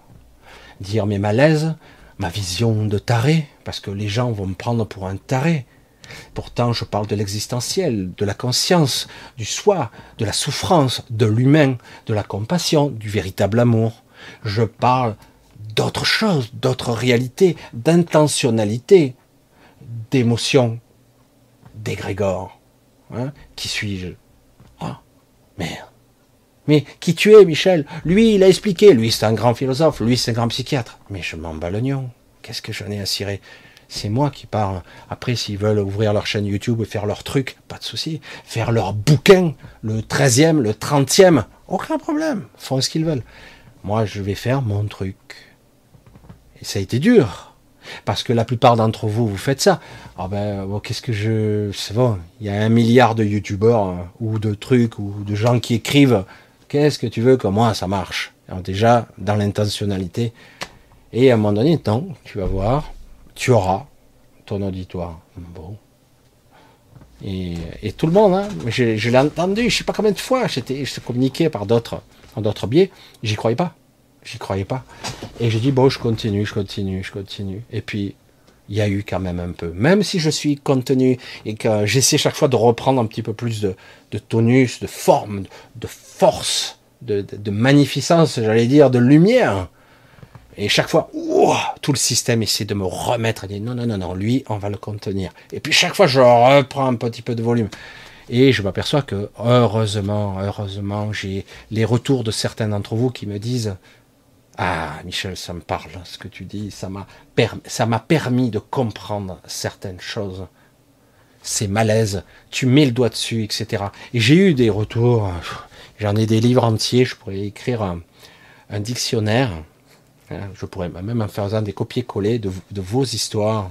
Dire mes malaises, ma vision de taré, parce que les gens vont me prendre pour un taré. Pourtant, je parle de l'existentiel, de la conscience, du soi, de la souffrance, de l'humain, de la compassion, du véritable amour. Je parle d'autre chose, d'autres réalités, d'intentionnalité, d'émotion, d'égrégore. Hein qui suis-je? Ah, merde. Mais qui tu es, Michel? Lui, il a expliqué. Lui, c'est un grand philosophe. Lui, c'est un grand psychiatre. Mais je m'en bats l'oignon. Qu'est-ce que j'en ai à cirer? C'est moi qui parle. Après, s'ils veulent ouvrir leur chaîne YouTube et faire leur truc, pas de souci. Faire leur bouquin, le 13e, le 30e, aucun problème. Font ce qu'ils veulent. Moi, je vais faire mon truc. Ça a été dur. Parce que la plupart d'entre vous, vous faites ça. Ah ben, qu'est-ce que je. C'est bon, il y a un milliard de youtubeurs euh, ou de trucs ou de gens qui écrivent. Qu'est-ce que tu veux que moi, ça marche? Déjà, dans l'intentionnalité. Et à un moment donné, non, tu vas voir, tu auras ton auditoire. Bon. Et, tout le monde, hein, je, l'ai entendu, je sais pas combien de fois, j'étais communiqué par d'autres, en d'autres biais, j'y croyais pas. J'y croyais pas. Et j'ai dit, bon, je continue, je continue, je continue. Et puis, il y a eu quand même un peu. Même si je suis contenu et que j'essaie chaque fois de reprendre un petit peu plus de, tonus, de forme, de force, de, de magnificence, j'allais dire, de lumière, et chaque fois, tout le système essaie de me remettre. Il dit non, non, non, non, lui, on va le contenir. Et puis chaque fois, je reprends un petit peu de volume. Et je m'aperçois que, heureusement, heureusement, j'ai les retours de certains d'entre vous qui me disent Ah, Michel, ça me parle, ce que tu dis, ça m'a m'a permis de comprendre certaines choses. Ces malaises, tu mets le doigt dessus, etc. Et j'ai eu des retours, j'en ai des livres entiers, je pourrais écrire un dictionnaire Hein, je pourrais même en faire des copier-coller de, vos histoires.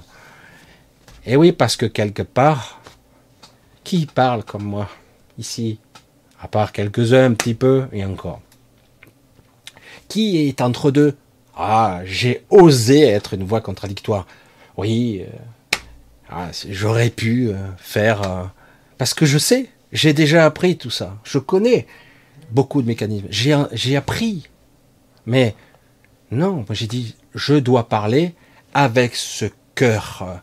Et oui, parce que quelque part, qui parle comme moi ici? À part quelques-uns un petit peu, et encore. Qui est entre deux? Ah, j'ai osé être une voix contradictoire. Oui, euh, ah, j'aurais pu euh, faire... Euh, parce que je sais, j'ai déjà appris tout ça. Je connais beaucoup de mécanismes. J'ai appris. Mais non, j'ai dit, je dois parler avec ce cœur,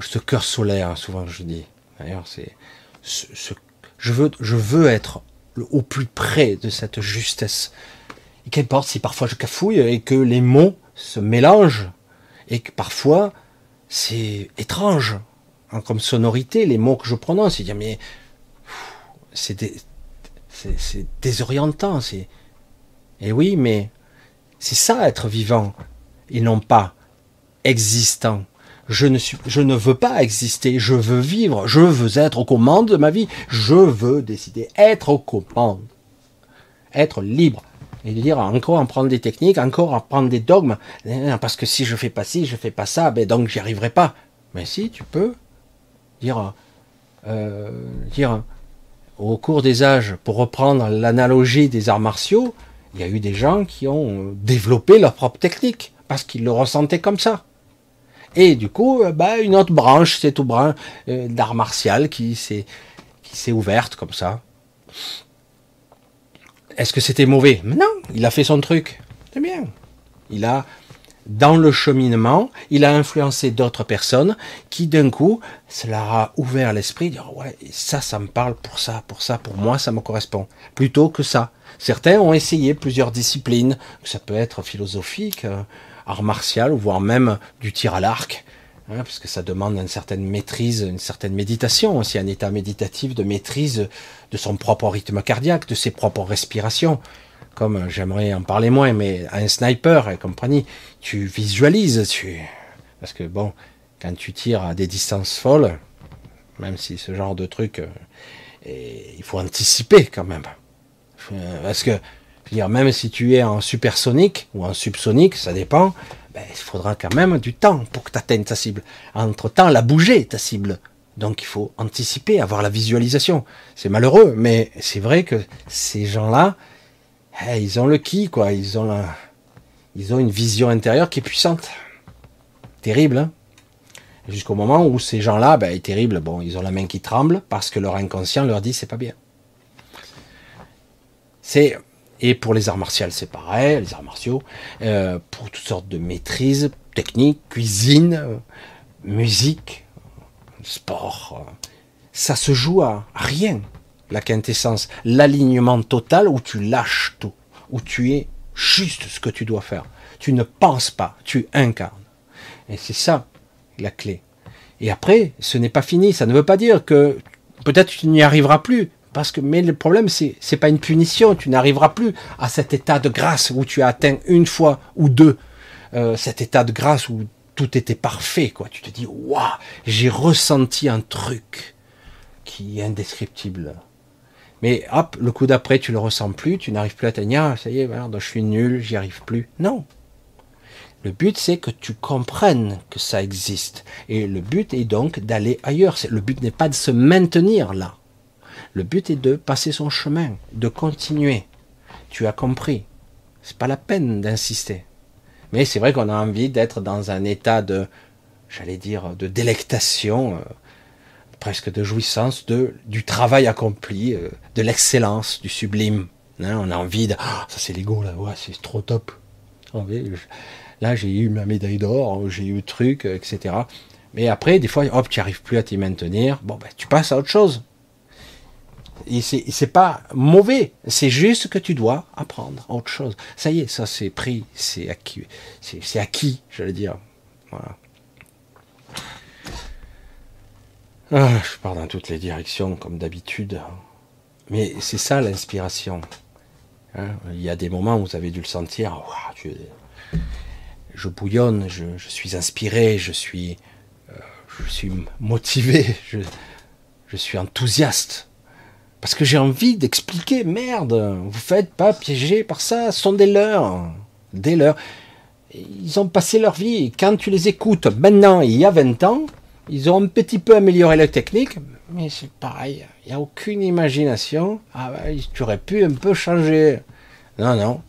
ce cœur solaire, souvent je dis. D'ailleurs, c'est ce, je veux, je veux être au plus près de cette justesse. Qu'importe si parfois je cafouille et que les mots se mélangent et que parfois c'est étrange hein, comme sonorité les mots que je prononce. Mais c'est désorientant. Et oui, mais c'est ça être vivant et non pas existant. Je ne, je ne veux pas exister, je veux vivre, je veux être aux commandes de ma vie, je veux décider, être aux commandes, être libre. Et dire encore en prendre des techniques, encore en prendre des dogmes, parce que si je fais pas ci, je fais pas ça, ben donc j'y arriverai pas. Mais si, tu peux dire, euh, dire au cours des âges, pour reprendre l'analogie des arts martiaux, il y a eu des gens qui ont développé leur propre technique parce qu'ils le ressentaient comme ça. Et du coup, euh, bah, une autre branche, c'est tout brun euh, d'art martial qui s'est ouverte comme ça. Est-ce que c'était mauvais? Non, il a fait son truc. C'est bien. Il a dans le cheminement, il a influencé d'autres personnes qui d'un coup, cela a ouvert l'esprit, dire ouais, ça, ça me parle pour ça, pour ça, pour moi, ça me correspond. Plutôt que ça. Certains ont essayé plusieurs disciplines, ça peut être philosophique, euh, art martial, voire même du tir à l'arc, hein, parce que ça demande une certaine maîtrise, une certaine méditation, aussi un état méditatif de maîtrise de son propre rythme cardiaque, de ses propres respirations. Comme j'aimerais en parler moins, mais un sniper et compagnie, tu visualises, tu, parce que bon, quand tu tires à des distances folles, même si ce genre de truc, euh, il faut anticiper quand même, euh, parce que, dire, même si tu es en supersonique ou en subsonique, ça dépend, ben, il faudra quand même du temps pour que tu atteignes ta cible. Entre temps, la bouger ta cible. Donc il faut anticiper, avoir la visualisation. C'est malheureux, mais c'est vrai que ces gens-là, eh, ils ont le qui, quoi. Ils ont, ils ont une vision intérieure qui est puissante. Terrible, hein Jusqu'au moment où ces gens-là, ben, terrible, bon, ils ont la main qui tremble parce que leur inconscient leur dit c'est pas bien. C'est et pour les arts martiaux, c'est pareil, les arts martiaux, euh, pour toutes sortes de maîtrises, techniques, cuisine, euh, musique, sport, euh, ça se joue à rien la quintessence, l'alignement total où tu lâches tout, où tu es juste ce que tu dois faire. Tu ne penses pas, tu incarnes. Et c'est ça la clé. Et après, ce n'est pas fini. Ça ne veut pas dire que peut-être tu n'y arriveras plus. Parce que, mais le problème, c'est, c'est pas une punition. Tu n'arriveras plus à cet état de grâce où tu as atteint une fois ou deux euh, cet état de grâce où tout était parfait, quoi. Tu te dis, waouh, j'ai ressenti un truc qui est indescriptible. Mais hop, le coup d'après, tu le ressens plus, tu n'arrives plus à tenir, ah, ça y est, je suis nul, j'y arrive plus. Non. Le but, c'est que tu comprennes que ça existe. Et le but est donc d'aller ailleurs. Le but n'est pas de se maintenir là. Le but est de passer son chemin, de continuer. Tu as compris. C'est pas la peine d'insister. Mais c'est vrai qu'on a envie d'être dans un état de, j'allais dire, de délectation, euh, presque de jouissance de, du travail accompli, euh, de l'excellence, du sublime. Hein, on a envie de, ah, ça c'est l'ego là, ouais, c'est trop top. Là j'ai eu ma médaille d'or, j'ai eu le truc, euh, etc. Mais après, des fois, hop, tu arrives plus à t'y maintenir. Bon, ben, tu passes à autre chose. C'est pas mauvais, c'est juste que tu dois apprendre autre chose. Ça y est, ça c'est pris, c'est acquis, c'est acquis, j'allais dire. Ah, je pars dans toutes les directions comme d'habitude. Mais c'est ça l'inspiration. Hein. Il y a des moments où vous avez dû le sentir. je bouillonne, je, suis inspiré, je suis, euh, je suis motivé, je suis enthousiaste. Parce que j'ai envie d'expliquer, merde, vous faites pas piéger par ça, ce sont des leurs. Des leurs. Ils ont passé leur vie, quand tu les écoutes maintenant, il y a 20 ans, ils ont un petit peu amélioré la technique, mais c'est pareil. Il n'y a aucune imagination. Ah bah, tu aurais pu un peu changer. Non, non.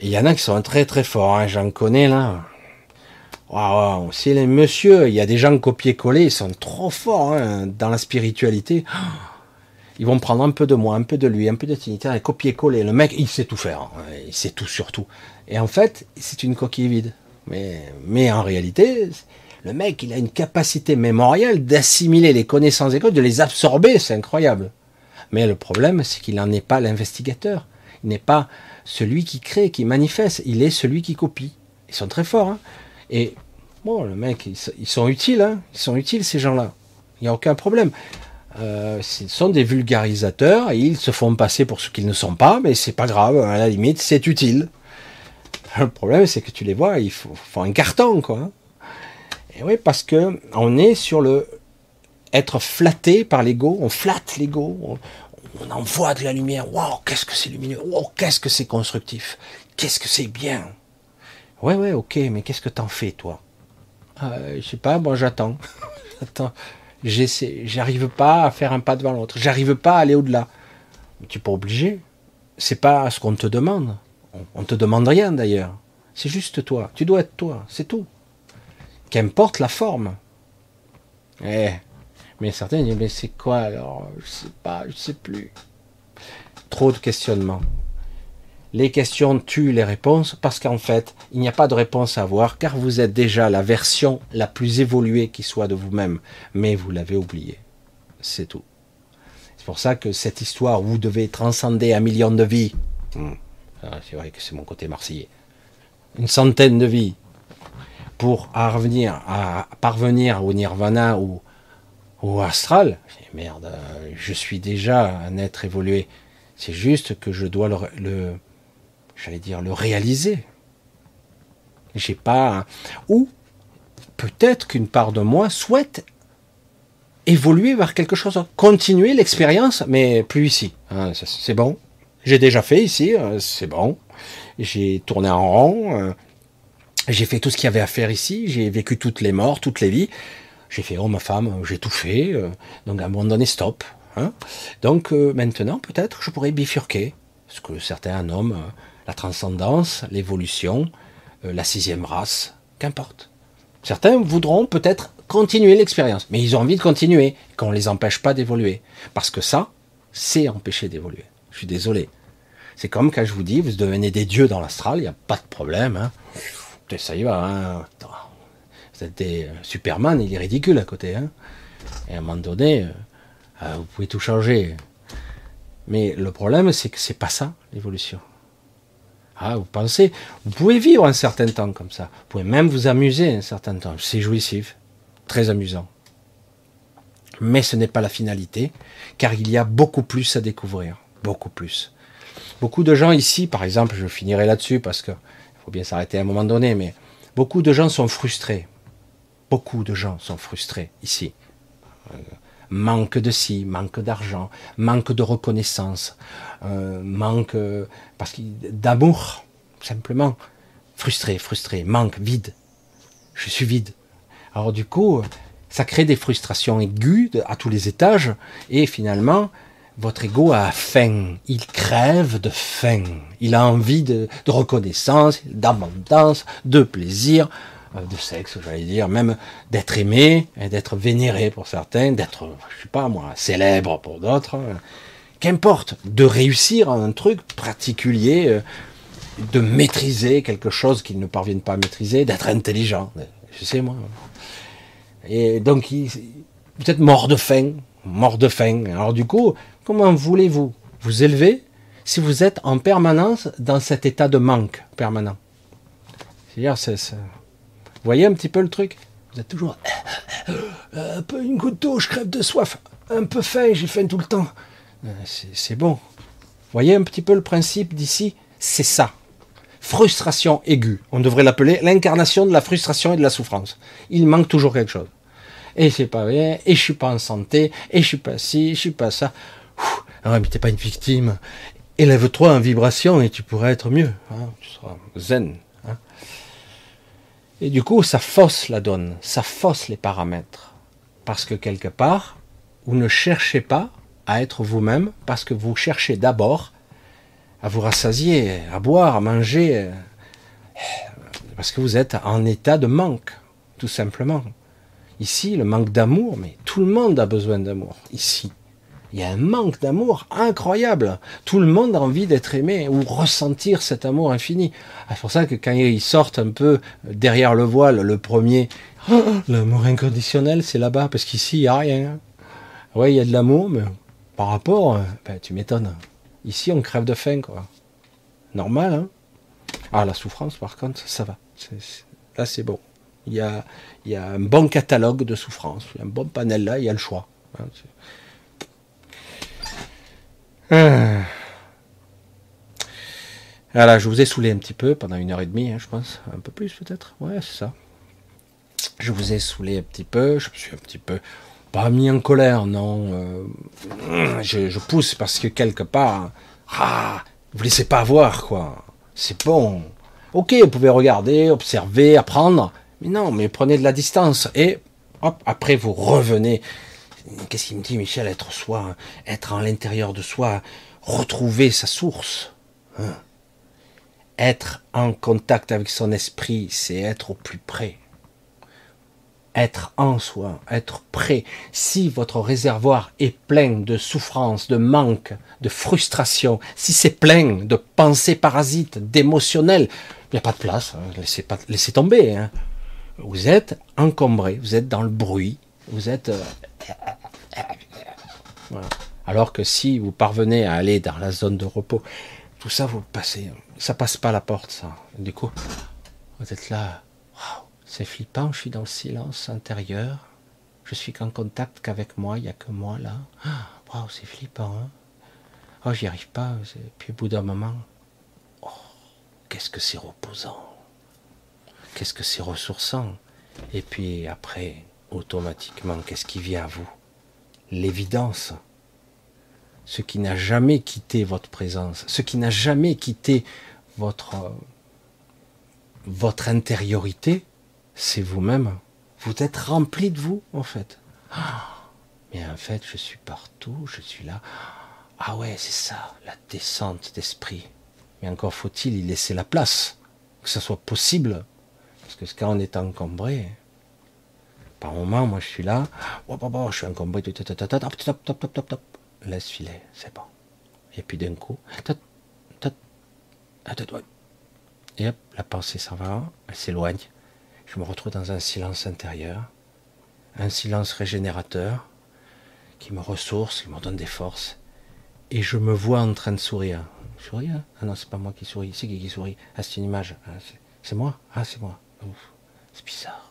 Il y en a qui sont très très forts. Hein. J'en connais là. Waouh, c'est les messieurs. Il y a des gens copier-coller. Ils sont trop forts hein, dans la spiritualité. Ils vont prendre un peu de moi, un peu de lui, un peu de Tinita et copier-coller. Le mec, il sait tout faire. Hein. Il sait tout sur tout. Et en fait, c'est une coquille vide. Mais, en réalité, le mec, il a une capacité mémorielle d'assimiler les connaissances écoles, de les absorber, c'est incroyable. Mais le problème, c'est qu'il n'en est pas l'investigateur. Il n'est pas celui qui crée, qui manifeste. Il est celui qui copie. Ils sont très forts. Hein. Et bon, le mec, ils, sont utiles. Hein. Ils sont utiles, ces gens-là. Il n'y a aucun problème. Euh, ce sont des vulgarisateurs et ils se font passer pour ce qu'ils ne sont pas, mais c'est pas grave. À la limite, c'est utile. Le problème, c'est que tu les vois, ils font un carton, quoi. Hein. Et oui, parce que on est sur le être flatté par l'ego, on flatte l'ego, on, envoie de la lumière. Waouh, qu'est-ce que c'est lumineux Waouh, qu'est-ce que c'est constructif Qu'est-ce que c'est bien Ouais, ouais, ok, mais qu'est-ce que t'en fais, toi? Euh, Je sais pas, moi j'attends. j'attends. J'arrive pas à faire un pas devant l'autre. J'arrive pas à aller au-delà. Tu es pas obligé. C'est pas ce qu'on te demande. On, on te demande rien d'ailleurs. C'est juste toi. Tu dois être toi. C'est tout qu'importe la forme. Eh, mais certains disent, mais c'est quoi alors? Je sais pas, je sais plus. Trop de questionnements. Les questions tuent les réponses parce qu'en fait, il n'y a pas de réponse à avoir car vous êtes déjà la version la plus évoluée qui soit de vous-même, mais vous l'avez oublié. C'est tout. C'est pour ça que cette histoire où vous devez transcender un million de vies, hmm, ah, c'est vrai que c'est mon côté marseillais, une centaine de vies, pour revenir à parvenir au nirvana ou au astral, merde, je suis déjà un être évolué. C'est juste que je dois le, j'allais dire le réaliser. J'ai pas ou peut-être qu'une part de moi souhaite évoluer vers quelque chose, continuer l'expérience, mais plus ici. Hein, c'est bon. J'ai déjà fait ici, euh, c'est bon. J'ai tourné en rond, euh, j'ai fait tout ce qu'il y avait à faire ici, j'ai vécu toutes les morts, toutes les vies. J'ai fait, oh ma femme, j'ai tout fait, euh, donc à un moment donné, stop. Hein. Donc euh, maintenant, peut-être, je pourrais bifurquer, ce que certains nomment la transcendance, l'évolution, la sixième race, qu'importe. Certains voudront peut-être continuer l'expérience, mais ils ont envie de continuer, qu'on ne les empêche pas d'évoluer. Parce que ça, c'est empêcher d'évoluer. Je suis désolé. C'est comme quand je vous dis, vous devenez des dieux dans l'astral, il n'y a pas de problème. Hein ça y va. Hein. C'était euh, Superman, il est ridicule à côté. Hein. Et à un moment donné, euh, euh, vous pouvez tout changer. Mais le problème, c'est que c'est pas ça, l'évolution. Ah, vous pensez, vous pouvez vivre un certain temps comme ça. Vous pouvez même vous amuser un certain temps. C'est jouissif, très amusant. Mais ce n'est pas la finalité, car il y a beaucoup plus à découvrir. Beaucoup plus. Beaucoup de gens ici, par exemple, je finirai là-dessus parce que faut bien s'arrêter à un moment donné, mais beaucoup de gens sont frustrés. Beaucoup de gens sont frustrés ici. Euh, manque de ci, manque d'argent, manque de reconnaissance, euh, manque parce d'amour, simplement. Frustré, frustré, manque, vide. Je suis vide. Alors du coup, ça crée des frustrations aiguës à tous les étages, et finalement, votre ego a faim. Il crève de faim. Il a envie de, de reconnaissance, d'abondance, de plaisir, euh, de sexe, j'allais dire, même d'être aimé, d'être vénéré pour certains, d'être, je sais pas moi, célèbre pour d'autres. Qu'importe, de réussir un truc particulier, euh, de maîtriser quelque chose qu'ils ne parviennent pas à maîtriser, d'être intelligent. Je sais moi. Et donc, vous êtes mort de faim, mort de faim. Alors du coup, comment voulez-vous vous élever si vous êtes en permanence dans cet état de manque permanent? C'est-à-dire, c'est, voyez un petit peu le truc? Vous êtes toujours un peu une goutte d'eau, je crève de soif, un peu faim, j'ai faim tout le temps. Euh, c'est bon. Voyez un petit peu le principe d'ici? C'est ça. Frustration aiguë. On devrait l'appeler l'incarnation de la frustration et de la souffrance. Il manque toujours quelque chose. Et c'est pas bien, et je suis pas en santé, et je suis pas ci, je suis pas ça. Ah mais t'es pas une victime. Élève-toi en vibration et tu pourras être mieux. Hein. Tu seras zen. Et du coup, ça fausse la donne, ça fausse les paramètres. Parce que quelque part, vous ne cherchez pas à être vous-même, parce que vous cherchez d'abord à vous rassasier, à boire, à manger, parce que vous êtes en état de manque, tout simplement. Ici, le manque d'amour, mais tout le monde a besoin d'amour, ici. Il y a un manque d'amour incroyable. Tout le monde a envie d'être aimé ou ressentir cet amour infini. Ah, c'est pour ça que quand ils sortent un peu derrière le voile, le premier, l'amour inconditionnel, c'est là-bas, parce qu'ici, il n'y a rien. Oui, il y a de l'amour, mais par rapport, euh, ben, tu m'étonnes. Ici, on crève de faim, quoi. Normal, hein Ah, la souffrance, par contre, ça va. là, c'est bon. Il y, a, un bon catalogue de souffrance, un bon panel là, il y a le choix. Hein, ah. Voilà, je vous ai saoulé un petit peu pendant une heure et demie, hein, je pense. Un peu plus peut-être. Ouais, c'est ça. Je vous ai saoulé un petit peu. Je me suis un petit peu pas mis en colère, non. Euh, je, pousse parce que quelque part, ah, vous laissez pas avoir quoi. C'est bon. Ok, vous pouvez regarder, observer, apprendre, mais non, mais prenez de la distance et hop, après vous revenez Qu'est-ce qu'il me dit, Michel Être soi, être en l'intérieur de soi, retrouver sa source. Hein? être en contact avec son esprit, c'est être au plus près. Être en soi, être prêt. Si votre réservoir est plein de souffrance, de manque, de frustration, si c'est plein de pensées parasites, d'émotionnels, il n'y a pas de place. Hein. Laissez, tomber. Hein. Vous êtes encombré, vous êtes dans le bruit, vous êtes alors que si vous parvenez à aller dans la zone de repos, tout ça vous passez, ça passe pas la porte, ça. Du coup, vous êtes là, c'est flippant, je suis dans le silence intérieur, je suis qu'en contact qu'avec moi, il n'y a que moi là. Waouh, c'est flippant. Hein oh, j'y arrive pas. Puis au bout d'un moment, oh, qu'est-ce que c'est reposant. Qu'est-ce que c'est ressourçant. Et puis après, automatiquement, qu'est-ce qui vient à vous? L'évidence. Ce qui n'a jamais quitté votre présence, ce qui n'a jamais quitté votre, votre intériorité, c'est vous-même. Vous êtes rempli de vous, en fait. Mais en fait, je suis partout, je suis là. Ah ouais, c'est ça, la descente d'esprit. Mais encore faut-il y laisser la place, que ce soit possible. Parce que quand on est encombré, par moment, moi je suis là, oh, oh, je suis encombré, laisse filer, c'est bon. Et puis d'un coup, et hop, la pensée s'en va, elle s'éloigne. Je me retrouve dans un silence intérieur, un silence régénérateur qui me ressource, qui me donne des forces. Et je me vois en train de sourire. Sourire Ah non, c'est pas moi qui souris, c'est qui qui sourit? Ah, c'est une image. Ah, c'est moi Ah, c'est moi. C'est bizarre.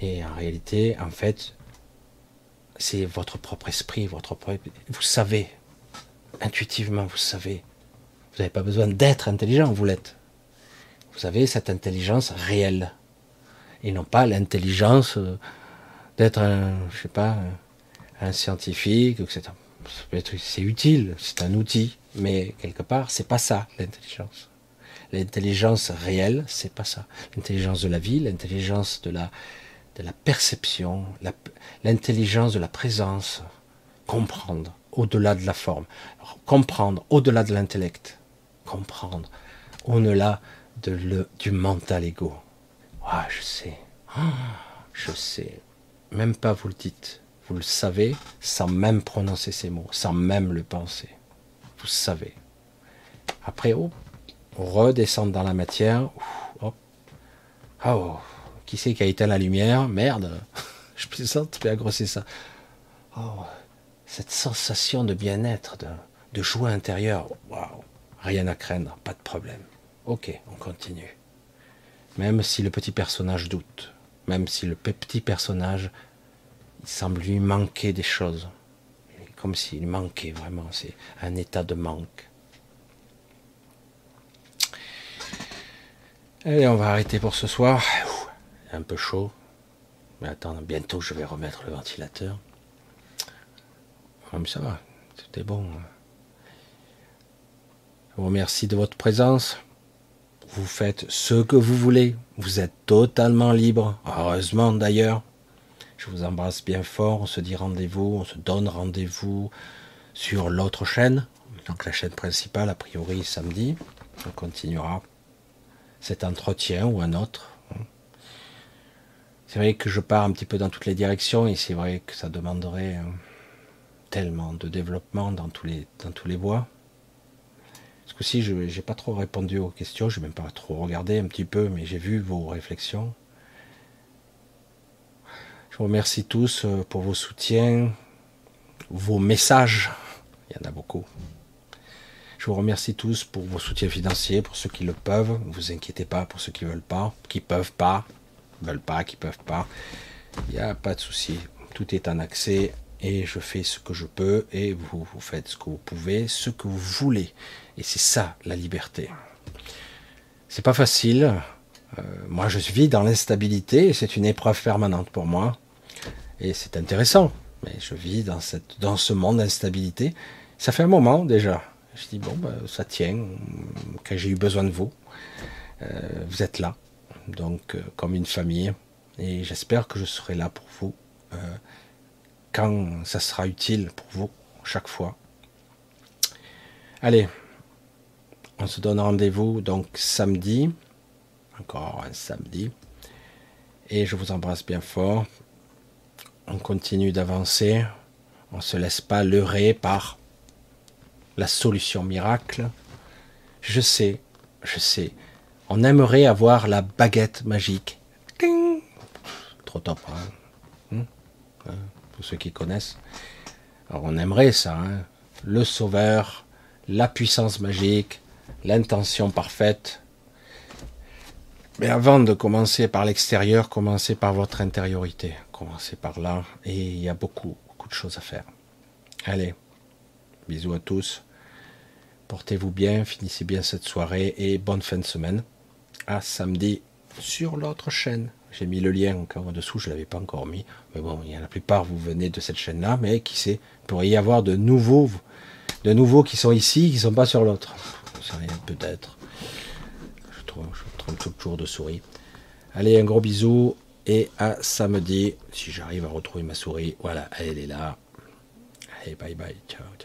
Et en réalité, en fait, c'est votre propre esprit, votre propre... Vous savez, intuitivement, vous savez. Vous n'avez pas besoin d'être intelligent, vous l'êtes. Vous avez cette intelligence réelle. Ils n'ont pas l'intelligence d'être un, je sais pas, un scientifique, etc. C'est utile, c'est un outil, mais quelque part, c'est pas ça l'intelligence. L'intelligence réelle, c'est pas ça. L'intelligence de la vie, l'intelligence de la, de la perception, l'intelligence de la présence, comprendre au-delà de la forme, comprendre au-delà de l'intellect, comprendre au-delà du mental ego. Ah, je sais, ah, je sais, même pas vous le dites, vous le savez sans même prononcer ces mots, sans même le penser. Vous savez. Après, oh, redescendre dans la matière. Oh, oh. Qui c'est qui a éteint la lumière Merde, je plaisante, mais grosser ça. Oh, cette sensation de bien-être, de, de joie intérieure. Waouh, rien à craindre, pas de problème. Ok, on continue. Même si le petit personnage doute, même si le petit personnage il semble lui manquer des choses. Comme s'il manquait vraiment. C'est un état de manque. Allez, on va arrêter pour ce soir. Un peu chaud. Mais attends, bientôt je vais remettre le ventilateur. Comme ça va, tout est bon. Je vous remercie de votre présence. Vous faites ce que vous voulez. Vous êtes totalement libre. Heureusement d'ailleurs. Je vous embrasse bien fort. On se dit rendez-vous, on se donne rendez-vous sur l'autre chaîne. Donc la chaîne principale, a priori samedi. On continuera cet entretien ou un autre. C'est vrai que je pars un petit peu dans toutes les directions et c'est vrai que ça demanderait euh, tellement de développement dans tous les, dans tous bois. Parce que si je n'ai pas trop répondu aux questions, je n'ai même pas trop regardé un petit peu, mais j'ai vu vos réflexions. Je vous remercie tous euh, pour vos soutiens, vos messages. Il y en a beaucoup. Je vous remercie tous pour vos soutiens financiers, pour ceux qui le peuvent. Ne vous inquiétez pas pour ceux qui ne veulent pas, qui peuvent pas, veulent pas, qui peuvent pas. Il n'y a pas de souci. Tout est en accès et je fais ce que je peux et vous, faites ce que vous pouvez, ce que vous voulez. Et c'est ça la liberté. C'est pas facile. Euh, moi, je vis dans l'instabilité et c'est une épreuve permanente pour moi. Et c'est intéressant. Mais je vis dans, cette, dans ce monde d'instabilité. Ça fait un moment déjà. Je dis, bon, ben, ça tient, que j'ai eu besoin de vous. Euh, vous êtes là, donc euh, comme une famille. Et j'espère que je serai là pour vous euh, quand ça sera utile pour vous, chaque fois. Allez, on se donne rendez-vous donc samedi, encore un samedi. Et je vous embrasse bien fort on continue d'avancer, on ne se laisse pas leurrer par la solution miracle. Je sais, je sais, on aimerait avoir la baguette magique. Trop top, hein. Hmm? Hein, ceux qui connaissent. Alors on aimerait ça, hein. le sauveur, la puissance magique, l'intention parfaite. Mais avant de commencer par l'extérieur, commencez par votre intériorité commencer par là. Et il y a beaucoup, beaucoup de choses à faire. Allez, bisous à tous. Portez-vous bien, finissez bien cette soirée et bonne fin de semaine. Samedi sur l'autre chaîne. J'ai mis le lien encore en dessous, je l'avais pas encore mis. Mais bon, il y la plupart, vous venez de cette chaîne-là, mais qui sait, pourrait y avoir de nouveaux, de nouveaux qui sont ici, qui sont pas sur l'autre. peut-être. Je, trouve, je toujours de souris. Allez, un gros bisou et à samedi, si j'arrive à retrouver ma souris. Voilà, elle est là. Allez, bye bye. Ciao.